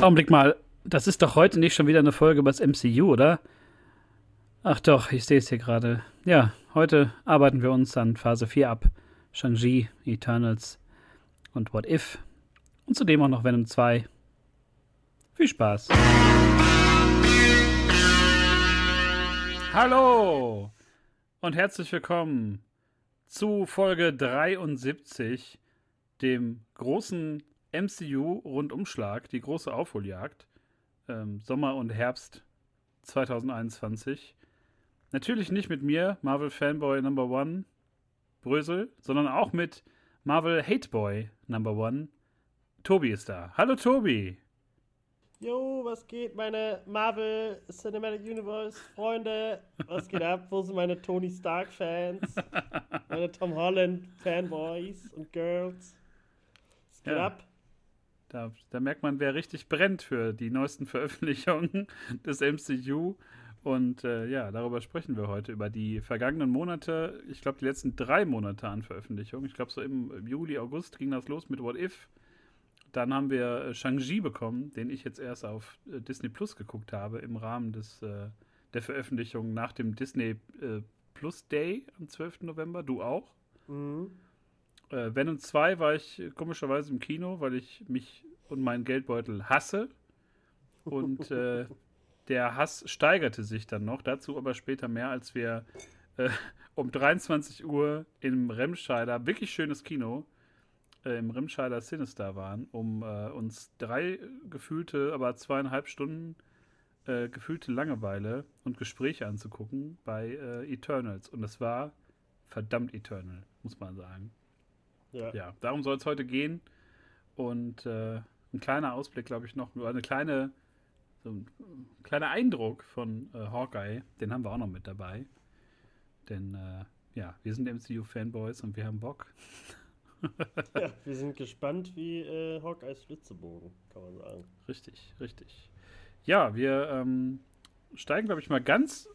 Augenblick mal, das ist doch heute nicht schon wieder eine Folge über das MCU, oder? Ach doch, ich sehe es hier gerade. Ja, heute arbeiten wir uns an Phase 4 ab. Shang-Chi, Eternals und What If. Und zudem auch noch Venom 2. Viel Spaß. Hallo und herzlich willkommen zu Folge 73, dem großen MCU-Rundumschlag, die große Aufholjagd, ähm, Sommer und Herbst 2021. Natürlich nicht mit mir, Marvel Fanboy Number One, Brösel, sondern auch mit Marvel Hateboy Number One. Tobi ist da. Hallo Tobi. Jo, was geht, meine Marvel Cinematic Universe Freunde? Was geht ab? Wo sind meine Tony Stark Fans? Meine Tom Holland Fanboys und Girls? Was geht ja. ab? Da, da, merkt man, wer richtig brennt für die neuesten Veröffentlichungen des MCU. Und äh, ja, darüber sprechen wir heute, über die vergangenen Monate, ich glaube die letzten drei Monate an Veröffentlichung. Ich glaube so im Juli, August ging das los mit What If. Dann haben wir äh, Shang-Chi bekommen, den ich jetzt erst auf äh, Disney Plus geguckt habe, im Rahmen des, äh, der Veröffentlichung nach dem Disney Plus Day am 12. November. Du auch? Mhm. Venom 2 war ich komischerweise im Kino, weil ich mich und meinen Geldbeutel hasse. Und der Hass steigerte sich dann noch. Dazu aber später mehr, als wir um 23 Uhr im Remscheider, wirklich schönes Kino, äh, im Remscheider Sinister waren, um äh, uns drei gefühlte, aber zweieinhalb Stunden äh, gefühlte Langeweile und Gespräche anzugucken bei äh, Eternals. Und das war verdammt Eternal, muss man sagen. Ja, ja darum soll es heute gehen. Und äh, ein kleiner Ausblick, glaube ich, noch, nur eine kleine, so ein kleiner Eindruck von äh, Hawkeye, den haben wir auch noch mit dabei. Denn äh, ja, wir sind MCU-Fanboys und wir haben Bock. ja, wir sind gespannt wie äh, Hawkeyes Flitzebogen, kann man sagen. Richtig, richtig. Ja, wir ähm, steigen, glaube ich, mal ganz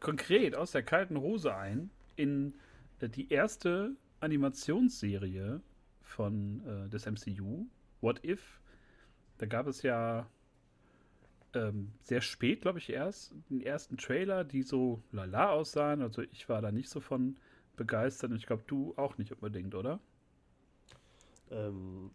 konkret aus der kalten Hose ein in äh, die erste Animationsserie von äh, des MCU, What If. Da gab es ja ähm, sehr spät, glaube ich, erst den ersten Trailer, die so lala aussahen. Also ich war da nicht so von begeistert und ich glaube, du auch nicht unbedingt, oder? Ähm,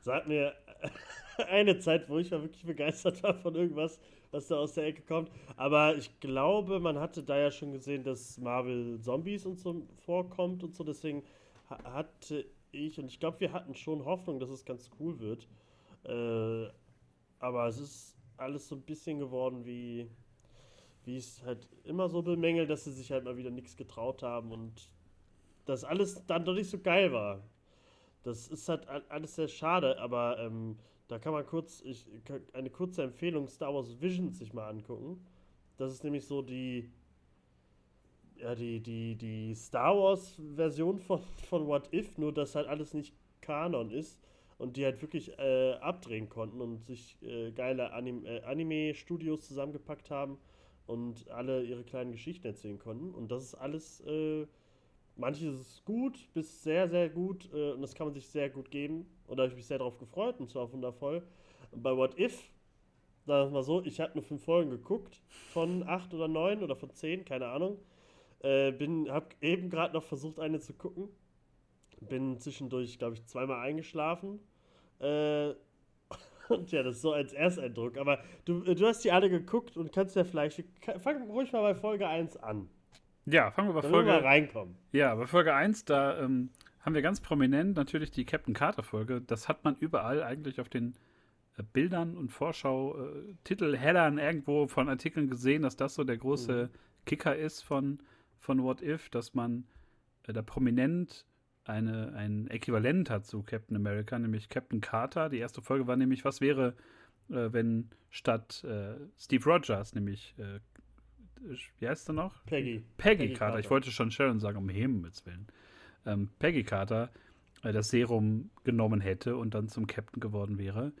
sag mir eine Zeit, wo ich mal wirklich begeistert war von irgendwas, was da aus der Ecke kommt. Aber ich glaube, man hatte da ja schon gesehen, dass Marvel Zombies und so vorkommt und so. Deswegen hatte ich, und ich glaube, wir hatten schon Hoffnung, dass es ganz cool wird. Äh, aber es ist alles so ein bisschen geworden wie, wie es halt immer so bemängelt, dass sie sich halt mal wieder nichts getraut haben und dass alles dann doch nicht so geil war. Das ist halt alles sehr schade, aber ähm, da kann man kurz, ich, eine kurze Empfehlung, Star Wars Visions sich mal angucken. Das ist nämlich so die, ja, die, die, die Star Wars-Version von, von What If, nur dass halt alles nicht Kanon ist und die halt wirklich äh, abdrehen konnten und sich äh, geile Anim äh, Anime-Studios zusammengepackt haben und alle ihre kleinen Geschichten erzählen konnten. Und das ist alles, äh, manches ist gut bis sehr, sehr gut äh, und das kann man sich sehr gut geben. Und da habe ich mich sehr darauf gefreut und zwar wundervoll. Und bei What If, sagen wir mal so, ich habe nur fünf Folgen geguckt, von acht oder neun oder von zehn, keine Ahnung. Äh, bin, habe eben gerade noch versucht, eine zu gucken bin zwischendurch, glaube ich, zweimal eingeschlafen. Äh, und ja, das ist so als Ersteindruck. Aber du, du hast die alle geguckt und kannst ja vielleicht. Fang ruhig mal bei Folge 1 an. Ja, fangen wir bei Folge. Wir reinkommen. Ja, bei Folge 1, da ähm, haben wir ganz prominent natürlich die Captain Carter-Folge. Das hat man überall eigentlich auf den äh, Bildern und Vorschau-Titelheadern äh, irgendwo von Artikeln gesehen, dass das so der große mhm. Kicker ist von, von What If, dass man äh, da prominent eine, ein Äquivalent hat zu Captain America, nämlich Captain Carter. Die erste Folge war nämlich, was wäre, äh, wenn statt äh, Steve Rogers, nämlich, äh, wie heißt er noch? Peggy. Peggy, Peggy Carter. Carter. Ich wollte schon Sharon sagen, um Himmels Willen. Ähm, Peggy Carter äh, das Serum genommen hätte und dann zum Captain geworden wäre.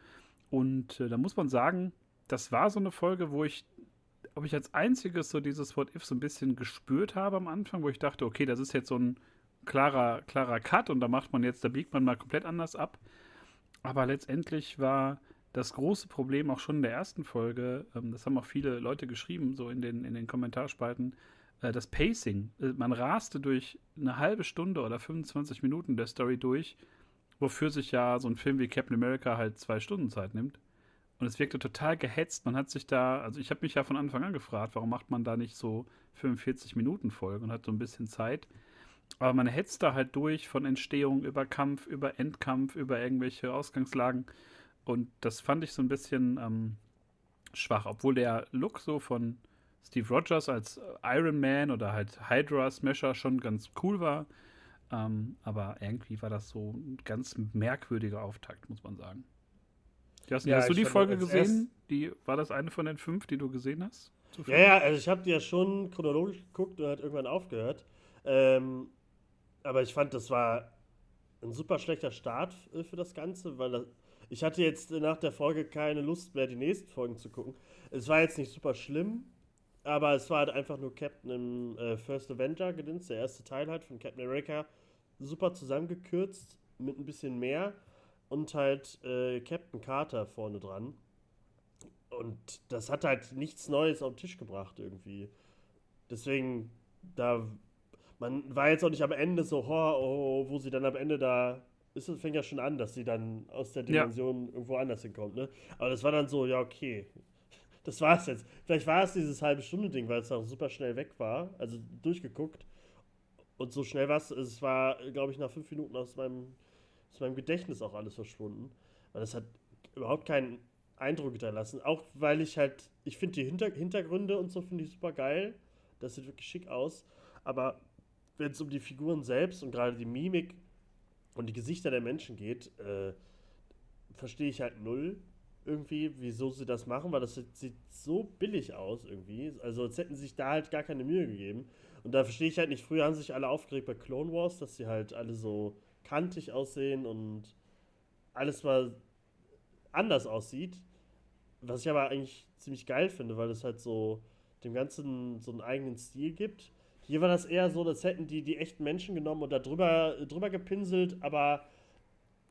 Und äh, da muss man sagen, das war so eine Folge, wo ich ob ich als einziges so dieses What If so ein bisschen gespürt habe am Anfang, wo ich dachte, okay, das ist jetzt so ein klarer, klarer Cut und da macht man jetzt, da biegt man mal komplett anders ab. Aber letztendlich war das große Problem auch schon in der ersten Folge, ähm, das haben auch viele Leute geschrieben, so in den, in den Kommentarspalten, äh, das Pacing. Äh, man raste durch eine halbe Stunde oder 25 Minuten der Story durch, wofür sich ja so ein Film wie Captain America halt zwei Stunden Zeit nimmt. Und es wirkte total gehetzt. Man hat sich da, also ich habe mich ja von Anfang an gefragt, warum macht man da nicht so 45 Minuten Folge und hat so ein bisschen Zeit. Aber man hetzt da halt durch von Entstehung über Kampf, über Endkampf, über irgendwelche Ausgangslagen. Und das fand ich so ein bisschen ähm, schwach, obwohl der Look so von Steve Rogers als Iron Man oder halt Hydra Smasher schon ganz cool war. Ähm, aber irgendwie war das so ein ganz merkwürdiger Auftakt, muss man sagen. Ja, hast du die Folge gesehen? Die, war das eine von den fünf, die du gesehen hast? Ja, ja, also ich habe die ja schon chronologisch geguckt und hat irgendwann aufgehört. Ähm, aber ich fand, das war ein super schlechter Start für das Ganze, weil das, ich hatte jetzt nach der Folge keine Lust mehr, die nächsten Folgen zu gucken. Es war jetzt nicht super schlimm, aber es war halt einfach nur Captain im äh, First Avenger gedinst, der erste Teil halt von Captain America. Super zusammengekürzt mit ein bisschen mehr und halt äh, Captain Carter vorne dran. Und das hat halt nichts Neues auf den Tisch gebracht irgendwie. Deswegen, da, man war jetzt auch nicht am Ende so, oh, oh, wo sie dann am Ende da ist, fängt ja schon an, dass sie dann aus der Dimension ja. irgendwo anders hinkommt, ne? Aber das war dann so, ja, okay. Das war es jetzt. Vielleicht war es dieses halbe Stunde Ding, weil es auch super schnell weg war. Also durchgeguckt. Und so schnell war es. Es war, glaube ich, nach fünf Minuten aus meinem ist meinem Gedächtnis auch alles verschwunden. Weil das hat überhaupt keinen Eindruck hinterlassen. Auch weil ich halt, ich finde die Hinter Hintergründe und so finde ich super geil. Das sieht wirklich schick aus. Aber wenn es um die Figuren selbst und gerade die Mimik und die Gesichter der Menschen geht, äh, verstehe ich halt null irgendwie, wieso sie das machen, weil das sieht so billig aus irgendwie. Also als hätten sie sich da halt gar keine Mühe gegeben. Und da verstehe ich halt nicht, früher haben sich alle aufgeregt bei Clone Wars, dass sie halt alle so kantig aussehen und alles mal anders aussieht. Was ich aber eigentlich ziemlich geil finde, weil es halt so dem Ganzen so einen eigenen Stil gibt. Hier war das eher so, als hätten die die echten Menschen genommen und da drüber, drüber gepinselt, aber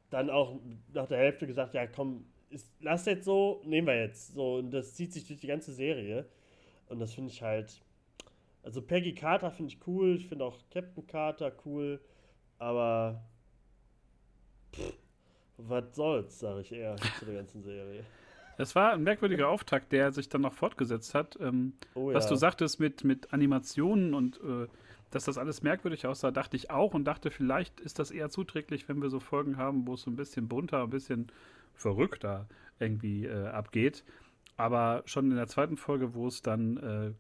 dann auch nach der Hälfte gesagt, ja komm, ist, lass jetzt so, nehmen wir jetzt. So, und das zieht sich durch die ganze Serie. Und das finde ich halt. Also Peggy Carter finde ich cool, ich finde auch Captain Carter cool, aber was soll's, sage ich eher zu der ganzen Serie. Es war ein merkwürdiger Auftakt, der sich dann noch fortgesetzt hat. Ähm, oh, ja. Was du sagtest mit, mit Animationen und äh, dass das alles merkwürdig aussah, dachte ich auch und dachte, vielleicht ist das eher zuträglich, wenn wir so Folgen haben, wo es so ein bisschen bunter, ein bisschen verrückter irgendwie äh, abgeht. Aber schon in der zweiten Folge, wo es dann äh,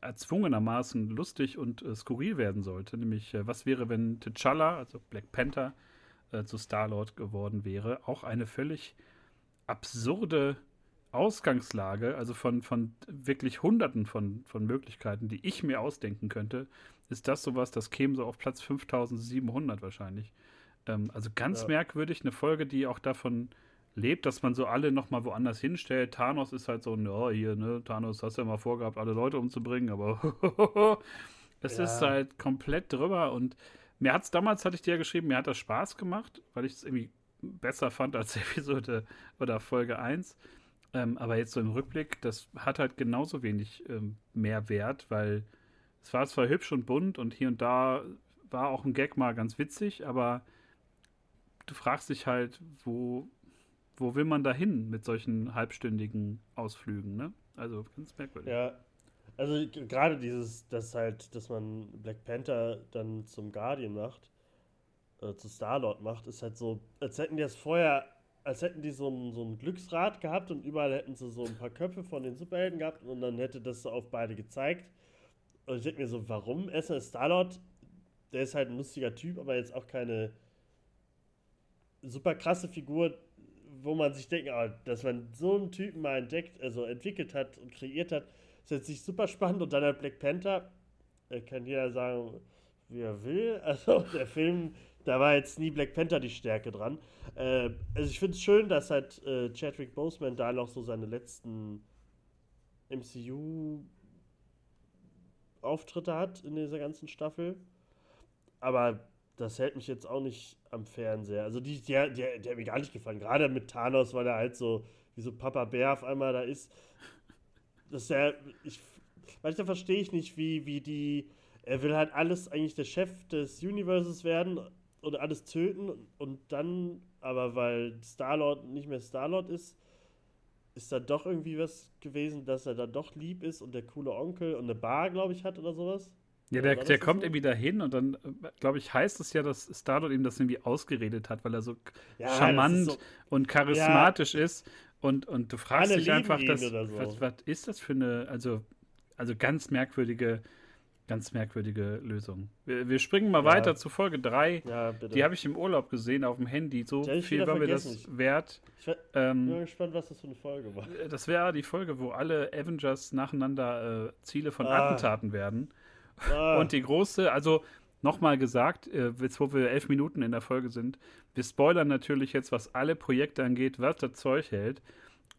erzwungenermaßen lustig und äh, skurril werden sollte, nämlich äh, was wäre, wenn T'Challa, also Black Panther, äh, zu Star-Lord geworden wäre. Auch eine völlig absurde Ausgangslage, also von, von wirklich Hunderten von, von Möglichkeiten, die ich mir ausdenken könnte, ist das sowas, das käme so auf Platz 5700 wahrscheinlich. Ähm, also ganz ja. merkwürdig, eine Folge, die auch davon lebt, dass man so alle nochmal woanders hinstellt. Thanos ist halt so, ja, hier, ne, Thanos hast ja mal vorgehabt, alle Leute umzubringen, aber es ja. ist halt komplett drüber und mir hat es damals, hatte ich dir ja geschrieben, mir hat das Spaß gemacht, weil ich es irgendwie besser fand als Episode oder Folge 1. Ähm, aber jetzt so im Rückblick, das hat halt genauso wenig ähm, mehr Wert, weil es war zwar hübsch und bunt und hier und da war auch ein Gag mal ganz witzig, aber du fragst dich halt, wo, wo will man da hin mit solchen halbstündigen Ausflügen, ne? Also ganz merkwürdig. Ja, also gerade dieses, dass halt, dass man Black Panther dann zum Guardian macht, äh, zu Star-Lord macht, ist halt so, als hätten die das vorher, als hätten die so ein, so ein Glücksrad gehabt und überall hätten sie so ein paar Köpfe von den Superhelden gehabt und dann hätte das so auf beide gezeigt. Und ich denke mir so, warum? Erstmal ist Star-Lord, der ist halt ein lustiger Typ, aber jetzt auch keine super krasse Figur, wo man sich denkt, oh, dass man so einen Typen mal entdeckt, also entwickelt hat und kreiert hat, ist jetzt nicht super spannend. Und dann hat Black Panther, äh, kann jeder sagen, wie er will. Also der Film, da war jetzt nie Black Panther die Stärke dran. Äh, also ich finde es schön, dass halt äh, Chadwick Boseman da noch so seine letzten MCU Auftritte hat in dieser ganzen Staffel. Aber das hält mich jetzt auch nicht am Fernseher. Also die, der, der, der hat mir gar nicht gefallen. Gerade mit Thanos, weil er halt so wie so Papa Bär auf einmal da ist. Das ist ja, ich, manchmal verstehe ich nicht, wie, wie die, er will halt alles eigentlich der Chef des Universes werden und alles töten und dann, aber weil Star-Lord nicht mehr Star-Lord ist, ist da doch irgendwie was gewesen, dass er da doch lieb ist und der coole Onkel und eine Bar, glaube ich, hat oder sowas. Ja, der, der kommt so? irgendwie dahin und dann, glaube ich, heißt es ja, dass Stardot ihm das irgendwie ausgeredet hat, weil er so ja, charmant so, und charismatisch ja, ist. Und, und du fragst dich einfach, das, so. was, was ist das für eine, also, also ganz merkwürdige, ganz merkwürdige Lösung. Wir, wir springen mal ja. weiter zu Folge 3. Ja. Die habe ich im Urlaub gesehen auf dem Handy. So viel war mir das wert. Ich ähm, bin gespannt, was das für eine Folge war. Das wäre die Folge, wo alle Avengers nacheinander äh, Ziele von ah. Attentaten werden. Ah. Und die große, also nochmal gesagt, äh, jetzt wo wir elf Minuten in der Folge sind, wir spoilern natürlich jetzt, was alle Projekte angeht, was das Zeug hält.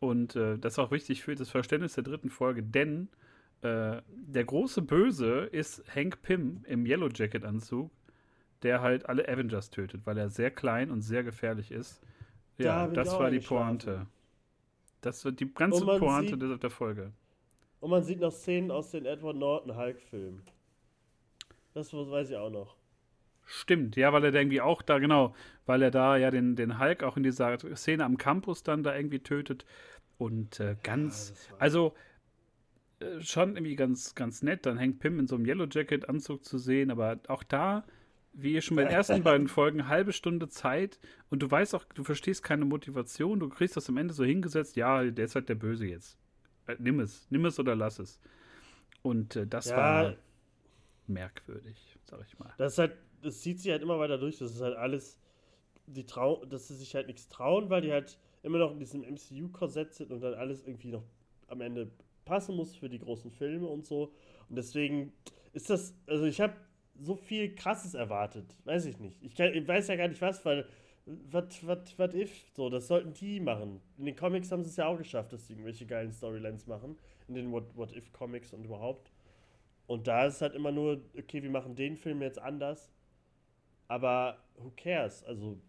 Und äh, das ist auch wichtig für das Verständnis der dritten Folge, denn äh, der große Böse ist Hank Pym im Yellow Jacket Anzug, der halt alle Avengers tötet, weil er sehr klein und sehr gefährlich ist. Ja, da das war die Pointe. Das war die ganze Pointe sieht, der Folge. Und man sieht noch Szenen aus den Edward Norton Hulk-Filmen. Das weiß ich auch noch. Stimmt, ja, weil er da irgendwie auch da, genau, weil er da ja den, den Hulk auch in dieser Szene am Campus dann da irgendwie tötet. Und äh, ganz, ja, also schon irgendwie ganz, ganz nett. Dann hängt Pim in so einem Yellow Jacket-Anzug zu sehen, aber auch da, wie ihr schon bei den ersten beiden Folgen, halbe Stunde Zeit und du weißt auch, du verstehst keine Motivation, du kriegst das am Ende so hingesetzt, ja, der ist halt der Böse jetzt. Äh, nimm es, nimm es oder lass es. Und äh, das ja, war merkwürdig, sag ich mal. Das ist halt, das zieht sich halt immer weiter durch. Das ist halt alles, die trau dass sie sich halt nichts trauen, weil die halt immer noch in diesem MCU-Korsett sind und dann alles irgendwie noch am Ende passen muss für die großen Filme und so. Und deswegen ist das, also ich habe so viel Krasses erwartet. Weiß ich nicht. Ich, kann, ich weiß ja gar nicht was, weil was, was, was if? So, das sollten die machen. In den Comics haben sie es ja auch geschafft, dass sie irgendwelche geilen Storylines machen. In den What, What If Comics und überhaupt. Und da ist halt immer nur, okay, wir machen den Film jetzt anders. Aber who cares? Also,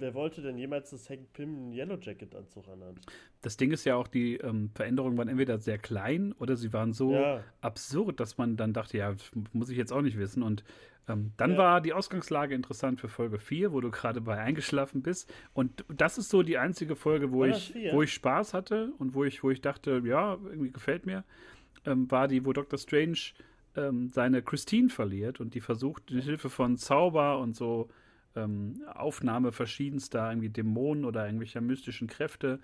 wer wollte denn jemals, dass Hank Pym Yellow Jacket Anzug anhat? Das Ding ist ja auch, die ähm, Veränderungen waren entweder sehr klein oder sie waren so ja. absurd, dass man dann dachte, ja, muss ich jetzt auch nicht wissen. Und ähm, dann ja. war die Ausgangslage interessant für Folge 4, wo du gerade bei eingeschlafen bist. Und das ist so die einzige Folge, wo, ich, wo ich Spaß hatte und wo ich, wo ich dachte, ja, irgendwie gefällt mir, ähm, war die, wo Dr. Strange ähm, seine Christine verliert und die versucht, mit Hilfe von Zauber und so ähm, Aufnahme verschiedenster irgendwie Dämonen oder irgendwelcher mystischen Kräfte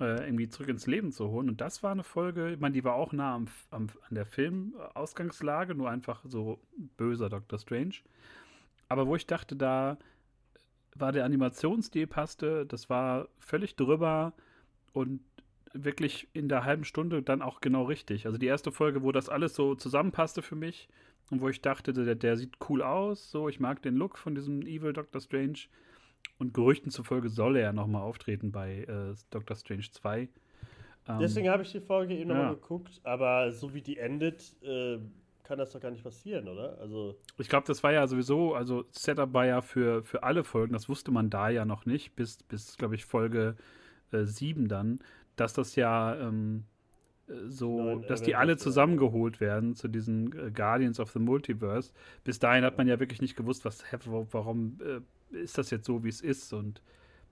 äh, irgendwie zurück ins Leben zu holen. Und das war eine Folge, ich meine, die war auch nah am, am, an der Filmausgangslage, nur einfach so böser Doctor Strange. Aber wo ich dachte, da war der Animationsstil passte, das war völlig drüber und wirklich in der halben Stunde dann auch genau richtig. Also die erste Folge, wo das alles so zusammenpasste für mich und wo ich dachte, der, der sieht cool aus, so ich mag den Look von diesem Evil Doctor Strange. Und Gerüchten zufolge soll er ja nochmal auftreten bei äh, Doctor Strange 2. Ähm, Deswegen habe ich die Folge eben nochmal ja. geguckt, aber so wie die endet, äh, kann das doch gar nicht passieren, oder? Also ich glaube, das war ja sowieso, also Setup war ja für, für alle Folgen, das wusste man da ja noch nicht, bis, bis glaube ich, Folge äh, 7 dann dass das ja ähm, so, Nein, dass die alle zusammengeholt werden zu diesen äh, Guardians of the Multiverse. Bis dahin hat man ja wirklich nicht gewusst, was, warum äh, ist das jetzt so, wie es ist. Und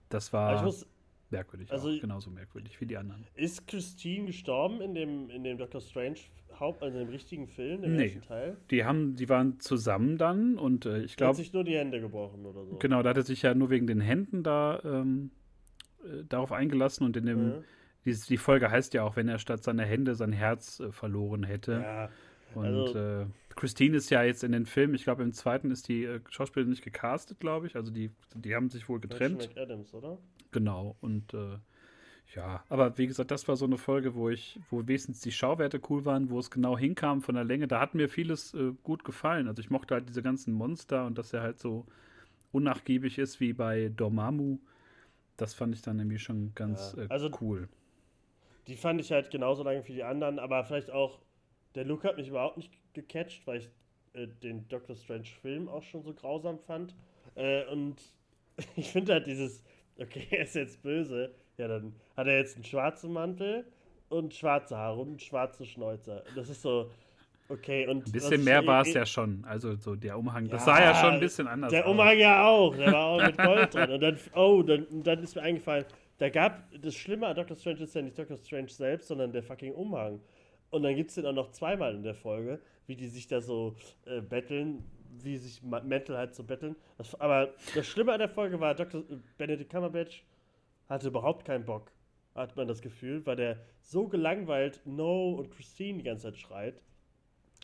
das war muss, merkwürdig, also, genauso merkwürdig wie die anderen. Ist Christine gestorben in dem, in dem Doctor Strange Haupt, also im richtigen Film, im nee, ersten Teil? Die haben, die waren zusammen dann und äh, ich glaube. Hat sich nur die Hände gebrochen oder so. Genau, da hat er sich ja nur wegen den Händen da ähm, äh, darauf eingelassen und in dem. Mhm die, die Folge heißt ja auch, wenn er statt seiner Hände sein Herz äh, verloren hätte. Ja, und also, äh, Christine ist ja jetzt in den Filmen, ich glaube im zweiten ist die äh, Schauspielerin nicht gecastet, glaube ich. Also die, die haben sich wohl getrennt. Adams, oder? Genau. Und äh, ja, aber wie gesagt, das war so eine Folge, wo ich, wo wenigstens die Schauwerte cool waren, wo es genau hinkam von der Länge. Da hat mir vieles äh, gut gefallen. Also ich mochte halt diese ganzen Monster und dass er halt so unnachgiebig ist wie bei Dormammu. Das fand ich dann irgendwie schon ganz ja. Äh, also, cool die fand ich halt genauso lange wie die anderen, aber vielleicht auch der Look hat mich überhaupt nicht gecatcht, weil ich äh, den Doctor Strange-Film auch schon so grausam fand. Äh, und ich finde halt dieses, okay, er ist jetzt böse, ja, dann hat er jetzt einen schwarzen Mantel und schwarze Haare und einen schwarzen Schnäuzer. Das ist so, okay. Und ein bisschen mehr war es ja schon. Also so der Umhang, das sah ja schon ein bisschen anders der aus. Der Umhang ja auch, der war auch mit Gold drin. Und dann, oh, dann, dann ist mir eingefallen, da gab, das Schlimme an Doctor Strange ist ja nicht Doctor Strange selbst, sondern der fucking Umhang. Und dann gibt es den auch noch zweimal in der Folge, wie die sich da so äh, betteln, wie sich Mental halt so betteln. Das, aber das Schlimme an der Folge war, Dr. Benedict Cumberbatch hatte überhaupt keinen Bock, hat man das Gefühl, weil der so gelangweilt No und Christine die ganze Zeit schreit.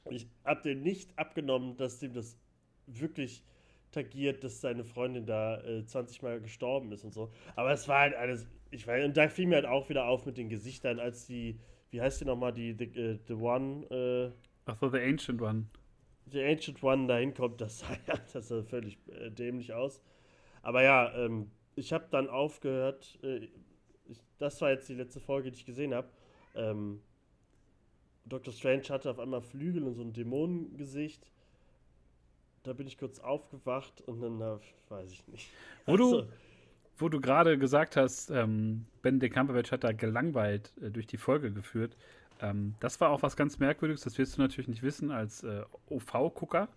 Ich hab dem nicht abgenommen, dass dem das wirklich tagiert, dass seine Freundin da äh, 20 Mal gestorben ist und so. Aber es war halt alles, ich weiß, und da fiel mir halt auch wieder auf mit den Gesichtern, als die wie heißt die nochmal, die The, uh, the One? Äh, Ach so, The Ancient One. The Ancient One da hinkommt, das sah ja das sah völlig äh, dämlich aus. Aber ja, ähm, ich habe dann aufgehört, äh, ich, das war jetzt die letzte Folge, die ich gesehen habe. Ähm, Dr. Strange hatte auf einmal Flügel und so ein Dämonengesicht. Da bin ich kurz aufgewacht und dann, na, weiß ich nicht. Wo also, du wo du gerade gesagt hast, ähm, Benedict Cumberbatch hat da gelangweilt äh, durch die Folge geführt. Ähm, das war auch was ganz Merkwürdiges. Das wirst du natürlich nicht wissen als äh, OV-Gucker.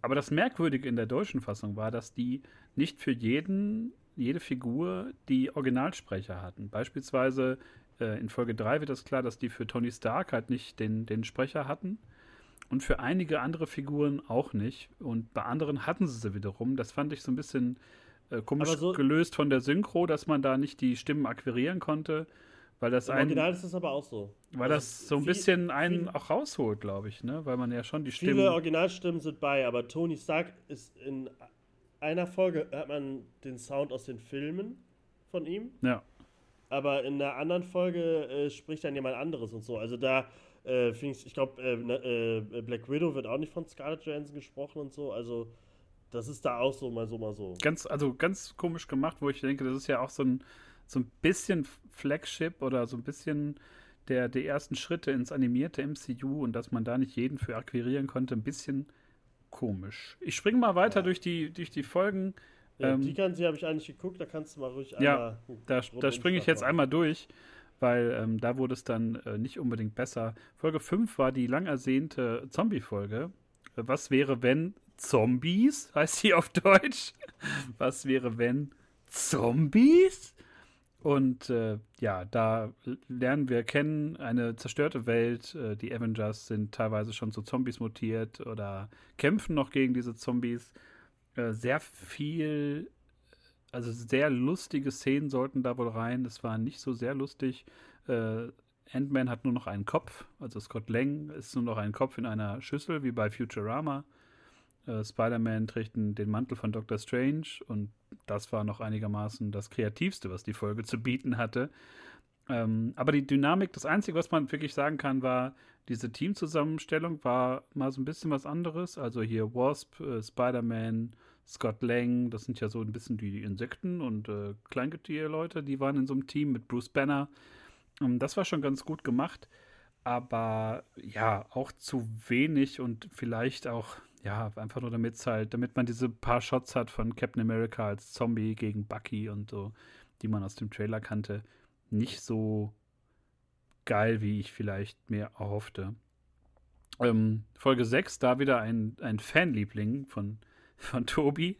Aber das Merkwürdige in der deutschen Fassung war, dass die nicht für jeden, jede Figur die Originalsprecher hatten. Beispielsweise äh, in Folge 3 wird das klar, dass die für Tony Stark halt nicht den, den Sprecher hatten. Und für einige andere Figuren auch nicht. Und bei anderen hatten sie sie wiederum. Das fand ich so ein bisschen äh, komisch so, gelöst von der Synchro, dass man da nicht die Stimmen akquirieren konnte. Weil das Im ein, Original ist das aber auch so. Weil also das so ein viel, bisschen einen auch rausholt, glaube ich, ne? Weil man ja schon die Stimmen. Viele Originalstimmen sind bei, aber Tony Stark ist in einer Folge hat man den Sound aus den Filmen von ihm. Ja. Aber in der anderen Folge äh, spricht dann jemand anderes und so. Also da äh, ich, ich glaube, äh, ne, äh, Black Widow wird auch nicht von Scarlett Johansson gesprochen und so. Also das ist da auch so, mal so, mal so. Ganz, also ganz komisch gemacht, wo ich denke, das ist ja auch so ein, so ein bisschen Flagship oder so ein bisschen der, der ersten Schritte ins animierte MCU und dass man da nicht jeden für akquirieren konnte, ein bisschen komisch. Ich springe mal weiter ja. durch, die, durch die Folgen. Ja, ähm, die ganze habe ich eigentlich geguckt, da kannst du mal ruhig einmal. Ja, da, da springe ich jetzt einmal durch, weil ähm, da wurde es dann äh, nicht unbedingt besser. Folge 5 war die lang ersehnte Zombie-Folge. Was wäre, wenn Zombies, heißt sie auf Deutsch. Was wäre, wenn Zombies? Und äh, ja, da lernen wir kennen eine zerstörte Welt. Äh, die Avengers sind teilweise schon zu Zombies mutiert oder kämpfen noch gegen diese Zombies. Äh, sehr viel, also sehr lustige Szenen sollten da wohl rein. Das war nicht so sehr lustig. Äh, Ant-Man hat nur noch einen Kopf, also Scott Lang ist nur noch ein Kopf in einer Schüssel, wie bei Futurama. Äh, Spider-Man trägt den Mantel von Doctor Strange und das war noch einigermaßen das Kreativste, was die Folge zu bieten hatte. Ähm, aber die Dynamik, das Einzige, was man wirklich sagen kann, war, diese Teamzusammenstellung war mal so ein bisschen was anderes. Also hier Wasp, äh, Spider-Man, Scott Lang, das sind ja so ein bisschen die Insekten und äh, Kleingetier-Leute, die waren in so einem Team mit Bruce Banner. Ähm, das war schon ganz gut gemacht, aber ja, auch zu wenig und vielleicht auch ja, einfach nur damit halt, damit man diese paar Shots hat von Captain America als Zombie gegen Bucky und so, die man aus dem Trailer kannte, nicht so geil, wie ich vielleicht mir erhoffte. Ähm, Folge 6, da wieder ein, ein Fanliebling von, von Tobi.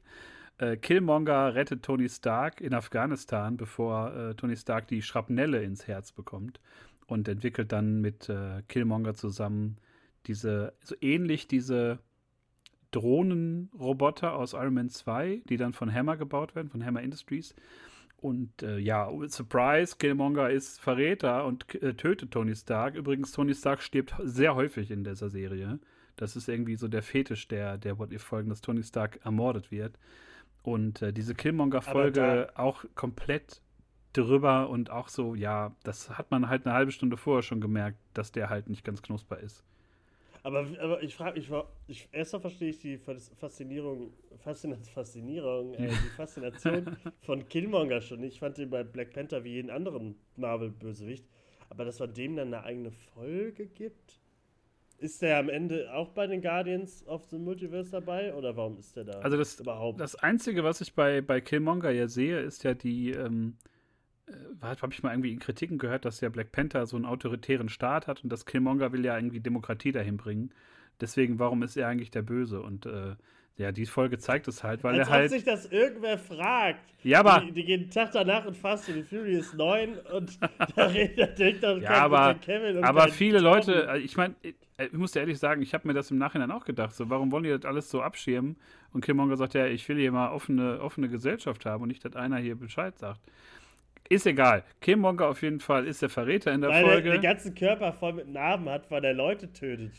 Äh, Killmonger rettet Tony Stark in Afghanistan, bevor äh, Tony Stark die Schrapnelle ins Herz bekommt und entwickelt dann mit äh, Killmonger zusammen diese, so ähnlich diese Drohnenroboter aus Iron Man 2, die dann von Hammer gebaut werden, von Hammer Industries. Und äh, ja, Surprise, Killmonger ist Verräter und äh, tötet Tony Stark. Übrigens, Tony Stark stirbt sehr häufig in dieser Serie. Das ist irgendwie so der Fetisch der, der What-If-Folgen, dass Tony Stark ermordet wird. Und äh, diese Killmonger-Folge auch komplett drüber und auch so, ja, das hat man halt eine halbe Stunde vorher schon gemerkt, dass der halt nicht ganz knusper ist. Aber, aber ich frage mich, ich, erstmal verstehe ich die Faszinierung, Faszinierung, äh, die Faszination von Killmonger schon. Ich fand den bei Black Panther wie jeden anderen Marvel-Bösewicht. Aber dass man dem dann eine eigene Folge gibt? Ist der am Ende auch bei den Guardians of the Multiverse dabei oder warum ist der da also das, überhaupt? Das Einzige, was ich bei, bei Killmonger ja sehe, ist ja die, ähm, äh, habe ich mal irgendwie in Kritiken gehört, dass ja Black Panther so einen autoritären Staat hat und das Killmonger will ja irgendwie Demokratie dahin bringen. Deswegen, warum ist er eigentlich der Böse? Und äh, ja, die Folge zeigt es halt, weil Als er halt. sich das irgendwer fragt. Ja, aber. Die, die gehen Tag danach in Fast and Furious 9 und da redet denkt doch ja, aber, Kevin und Aber viele Tom. Leute, äh, ich meine, äh, ich muss dir ehrlich sagen, ich habe mir das im Nachhinein auch gedacht. So, warum wollen die das alles so abschirmen? Und Killmonger sagt, ja, ich will hier mal offene, offene Gesellschaft haben und nicht, dass einer hier Bescheid sagt. Ist egal. Killmonger auf jeden Fall ist der Verräter in der weil Folge. Weil er den ganzen Körper voll mit Narben hat, weil er Leute tötet.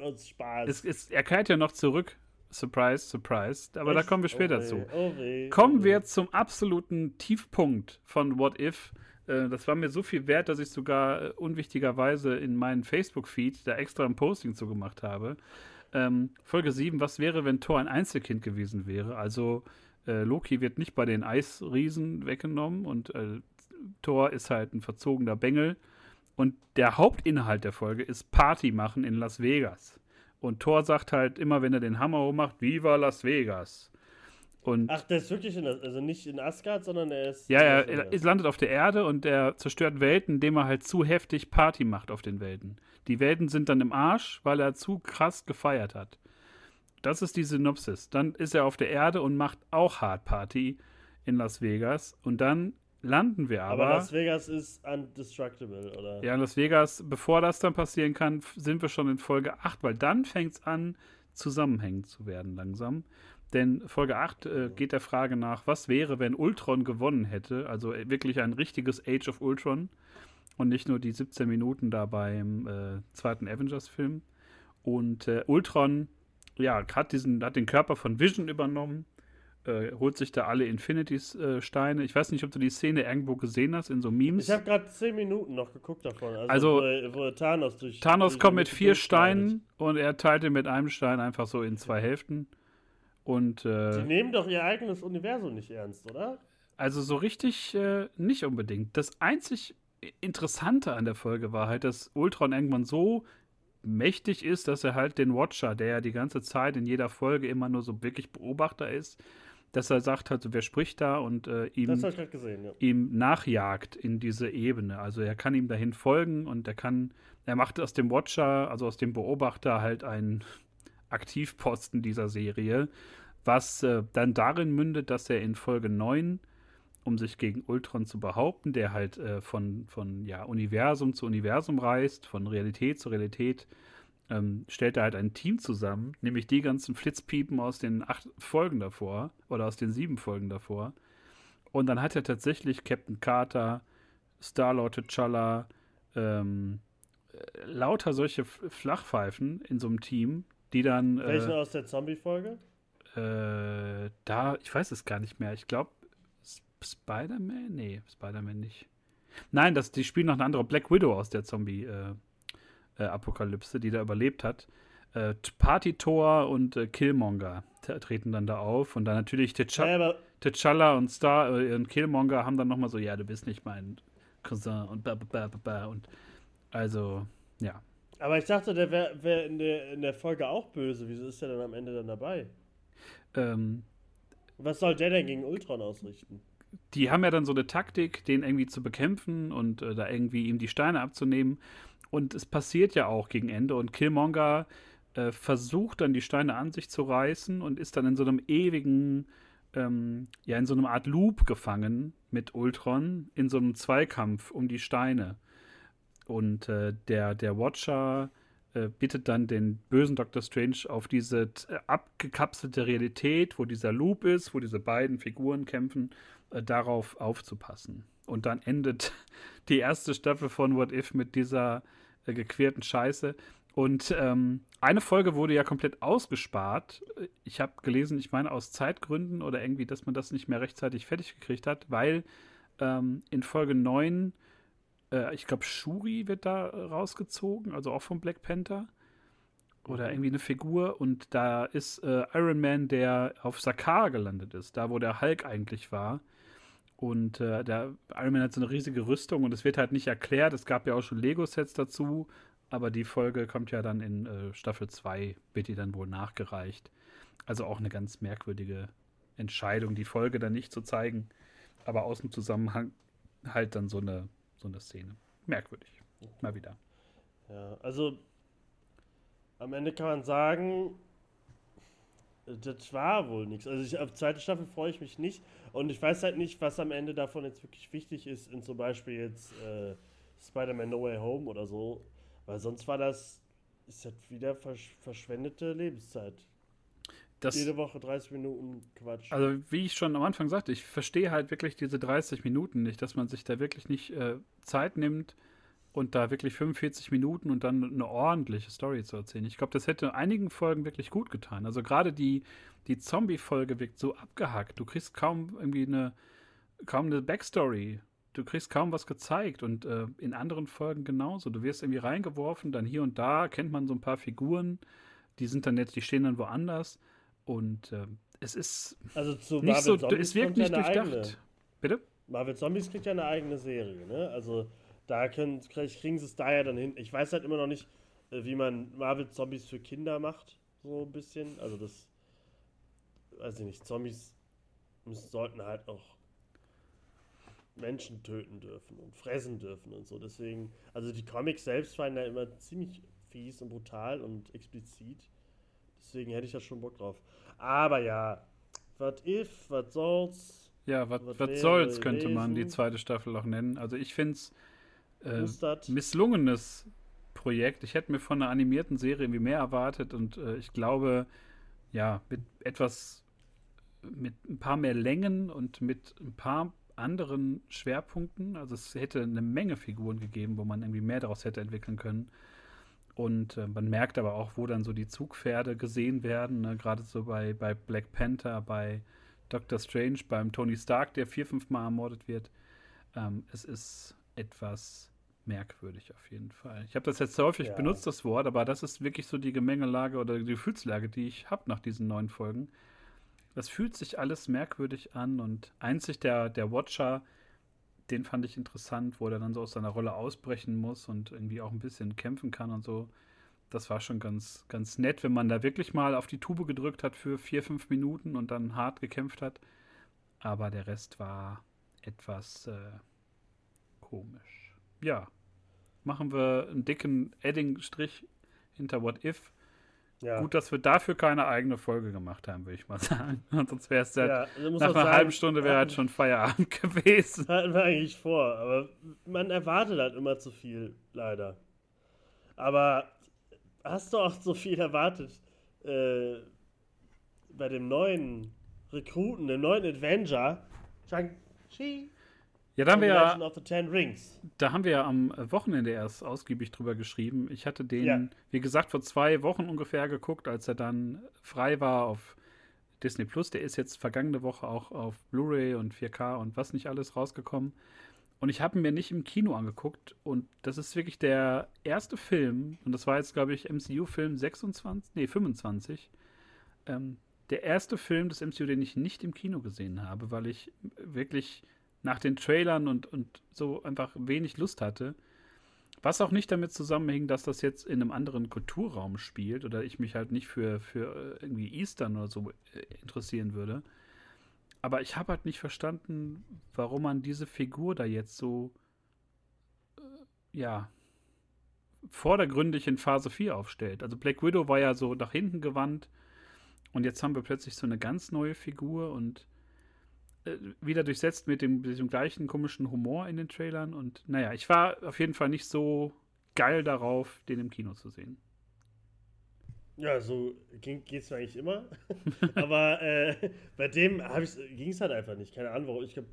Aus Spaß. Es, es, er kehrt ja noch zurück Surprise, surprise. Aber Echt? da kommen wir später oh zu. Oh weh, kommen wir zum absoluten Tiefpunkt von What If. Äh, das war mir so viel wert, dass ich sogar äh, unwichtigerweise in meinen Facebook-Feed da extra ein Posting zu gemacht habe. Ähm, Folge 7, was wäre, wenn Thor ein Einzelkind gewesen wäre? Also äh, Loki wird nicht bei den Eisriesen weggenommen und äh, Thor ist halt ein verzogener Bengel. Und der Hauptinhalt der Folge ist Party machen in Las Vegas. Und Thor sagt halt immer, wenn er den Hammer hochmacht, Viva Las Vegas. Und Ach, der ist wirklich in, also nicht in Asgard, sondern er ist. Ja, er, er landet auf der Erde und er zerstört Welten, indem er halt zu heftig Party macht auf den Welten. Die Welten sind dann im Arsch, weil er zu krass gefeiert hat. Das ist die Synopsis. Dann ist er auf der Erde und macht auch Hard Party in Las Vegas. Und dann landen wir aber. Aber Las Vegas ist undestructible, oder? Ja, Las Vegas, bevor das dann passieren kann, sind wir schon in Folge 8, weil dann fängt es an, zusammenhängend zu werden langsam. Denn Folge 8 äh, geht der Frage nach, was wäre, wenn Ultron gewonnen hätte? Also äh, wirklich ein richtiges Age of Ultron und nicht nur die 17 Minuten da beim äh, zweiten Avengers-Film. Und äh, Ultron, ja, hat, diesen, hat den Körper von Vision übernommen äh, holt sich da alle Infinity-Steine. ich weiß nicht, ob du die Szene irgendwo gesehen hast, in so Memes. Ich habe gerade zehn Minuten noch geguckt davon. Also, also wo, wo, Thanos durch. Thanos durch kommt mit vier Steinen und er teilte mit einem Stein einfach so in zwei Hälften. Und. Äh, die nehmen doch ihr eigenes Universum nicht ernst, oder? Also so richtig äh, nicht unbedingt. Das einzig Interessante an der Folge war halt, dass Ultron irgendwann so mächtig ist, dass er halt den Watcher, der ja die ganze Zeit in jeder Folge immer nur so wirklich Beobachter ist, dass er sagt halt, wer spricht da und äh, ihm, gesehen, ja. ihm nachjagt in diese Ebene. Also er kann ihm dahin folgen und er kann, er macht aus dem Watcher, also aus dem Beobachter halt einen Aktivposten dieser Serie, was äh, dann darin mündet, dass er in Folge 9, um sich gegen Ultron zu behaupten, der halt äh, von, von ja, Universum zu Universum reist, von Realität zu Realität, ähm, stellt er halt ein Team zusammen, nämlich die ganzen Flitzpiepen aus den acht Folgen davor oder aus den sieben Folgen davor. Und dann hat er tatsächlich Captain Carter, Star-Lord T'Challa, ähm, äh, lauter solche Flachpfeifen in so einem Team, die dann. Äh, Welche aus der Zombie-Folge? Äh, da, ich weiß es gar nicht mehr. Ich glaube, Spider-Man? Nee, Spider-Man nicht. Nein, das, die spielen noch eine andere Black Widow aus der Zombie. Äh, äh, Apokalypse, die da überlebt hat. Äh, Party Thor und äh, Killmonger treten dann da auf und dann natürlich T'Challa, und Star äh, und Killmonger haben dann nochmal so, ja, du bist nicht mein Cousin und ba, ba, ba, ba, und also, ja. Aber ich dachte, der wäre wär in, der, in der Folge auch böse. Wieso ist er dann am Ende dann dabei? Ähm, Was soll der denn gegen Ultron ausrichten? Die haben ja dann so eine Taktik, den irgendwie zu bekämpfen und äh, da irgendwie ihm die Steine abzunehmen. Und es passiert ja auch gegen Ende. Und Killmonger äh, versucht dann die Steine an sich zu reißen und ist dann in so einem ewigen, ähm, ja, in so einem Art Loop gefangen mit Ultron, in so einem Zweikampf um die Steine. Und äh, der, der Watcher äh, bittet dann den bösen Dr. Strange auf diese äh, abgekapselte Realität, wo dieser Loop ist, wo diese beiden Figuren kämpfen, äh, darauf aufzupassen. Und dann endet die erste Staffel von What If mit dieser äh, gequälten Scheiße. Und ähm, eine Folge wurde ja komplett ausgespart. Ich habe gelesen, ich meine aus Zeitgründen oder irgendwie, dass man das nicht mehr rechtzeitig fertig gekriegt hat, weil ähm, in Folge 9, äh, ich glaube, Shuri wird da rausgezogen, also auch vom Black Panther. Oder irgendwie eine Figur und da ist äh, Iron Man, der auf Sakar gelandet ist, da wo der Hulk eigentlich war. Und äh, der Iron Man hat so eine riesige Rüstung und es wird halt nicht erklärt. Es gab ja auch schon Lego-Sets dazu. aber die Folge kommt ja dann in äh, Staffel 2, wird die dann wohl nachgereicht. Also auch eine ganz merkwürdige Entscheidung, die Folge dann nicht zu zeigen, aber aus dem Zusammenhang halt dann so eine, so eine Szene. Merkwürdig. Mal wieder. Ja, also am Ende kann man sagen, das war wohl nichts. Also ich, auf zweite Staffel freue ich mich nicht. Und ich weiß halt nicht, was am Ende davon jetzt wirklich wichtig ist, in zum Beispiel jetzt äh, Spider-Man No Way Home oder so. Weil sonst war das, ist das wieder versch verschwendete Lebenszeit. Das, Jede Woche 30 Minuten Quatsch. Also wie ich schon am Anfang sagte, ich verstehe halt wirklich diese 30 Minuten nicht, dass man sich da wirklich nicht äh, Zeit nimmt und da wirklich 45 Minuten und dann eine ordentliche Story zu erzählen. Ich glaube, das hätte einigen Folgen wirklich gut getan. Also gerade die, die Zombie-Folge wirkt so abgehackt. Du kriegst kaum irgendwie eine, kaum eine Backstory. Du kriegst kaum was gezeigt und äh, in anderen Folgen genauso. Du wirst irgendwie reingeworfen, dann hier und da kennt man so ein paar Figuren, die sind dann jetzt, die stehen dann woanders und äh, es ist also zu nicht Marvel so, Zombies es wirkt nicht durchdacht. Eigene, Bitte? Marvel Zombies kriegt ja eine eigene Serie, ne? Also da können, kriegen sie es da ja dann hin. Ich weiß halt immer noch nicht, äh, wie man Marvel Zombies für Kinder macht, so ein bisschen. Also das, weiß ich nicht, Zombies sollten halt auch Menschen töten dürfen und fressen dürfen und so. Deswegen, also die Comics selbst waren ja immer ziemlich fies und brutal und explizit. Deswegen hätte ich da schon Bock drauf. Aber ja, what if, was soll's? Ja, was soll's, könnte man die zweite Staffel auch nennen. Also ich finde es äh, misslungenes Projekt. Ich hätte mir von einer animierten Serie irgendwie mehr erwartet und äh, ich glaube, ja, mit etwas, mit ein paar mehr Längen und mit ein paar anderen Schwerpunkten. Also es hätte eine Menge Figuren gegeben, wo man irgendwie mehr daraus hätte entwickeln können. Und äh, man merkt aber auch, wo dann so die Zugpferde gesehen werden. Ne? Gerade so bei, bei Black Panther, bei Doctor Strange, beim Tony Stark, der vier, fünf Mal ermordet wird. Ähm, es ist etwas merkwürdig auf jeden Fall. Ich habe das jetzt häufig ja. benutzt, das Wort, aber das ist wirklich so die Gemengelage oder die Gefühlslage, die ich habe nach diesen neun Folgen. Das fühlt sich alles merkwürdig an und einzig der, der Watcher den fand ich interessant, wo er dann so aus seiner Rolle ausbrechen muss und irgendwie auch ein bisschen kämpfen kann und so. Das war schon ganz, ganz nett, wenn man da wirklich mal auf die Tube gedrückt hat für vier, fünf Minuten und dann hart gekämpft hat. Aber der Rest war etwas äh, komisch. Ja, machen wir einen dicken Edding-Strich hinter What If ja. Gut, dass wir dafür keine eigene Folge gemacht haben, würde ich mal sagen. sonst wäre es ja, nach einer sagen, halben Stunde wäre halt schon Feierabend gewesen. Hatten wir eigentlich vor, aber man erwartet halt immer zu viel, leider. Aber hast du auch so viel erwartet äh, bei dem neuen Rekruten, dem neuen Avenger, Shang-Chi? Ja, da haben wir ja, da haben wir ja am Wochenende erst ausgiebig drüber geschrieben. Ich hatte den, ja. wie gesagt, vor zwei Wochen ungefähr geguckt, als er dann frei war auf Disney Plus. Der ist jetzt vergangene Woche auch auf Blu-ray und 4K und was nicht alles rausgekommen. Und ich habe ihn mir nicht im Kino angeguckt. Und das ist wirklich der erste Film, und das war jetzt, glaube ich, MCU-Film 26, nee, 25. Ähm, der erste Film des MCU, den ich nicht im Kino gesehen habe, weil ich wirklich nach den Trailern und, und so einfach wenig Lust hatte. Was auch nicht damit zusammenhing, dass das jetzt in einem anderen Kulturraum spielt oder ich mich halt nicht für, für äh, irgendwie Eastern oder so äh, interessieren würde. Aber ich habe halt nicht verstanden, warum man diese Figur da jetzt so, äh, ja, vordergründig in Phase 4 aufstellt. Also Black Widow war ja so nach hinten gewandt und jetzt haben wir plötzlich so eine ganz neue Figur und äh, wieder durchsetzt mit dem, diesem gleichen komischen Humor in den Trailern. Und naja, ich war auf jeden Fall nicht so geil darauf, den im Kino zu sehen. Ja, so geht es mir eigentlich immer. aber äh, bei dem ging es halt einfach nicht. Keine Ahnung, warum. Ich glaube,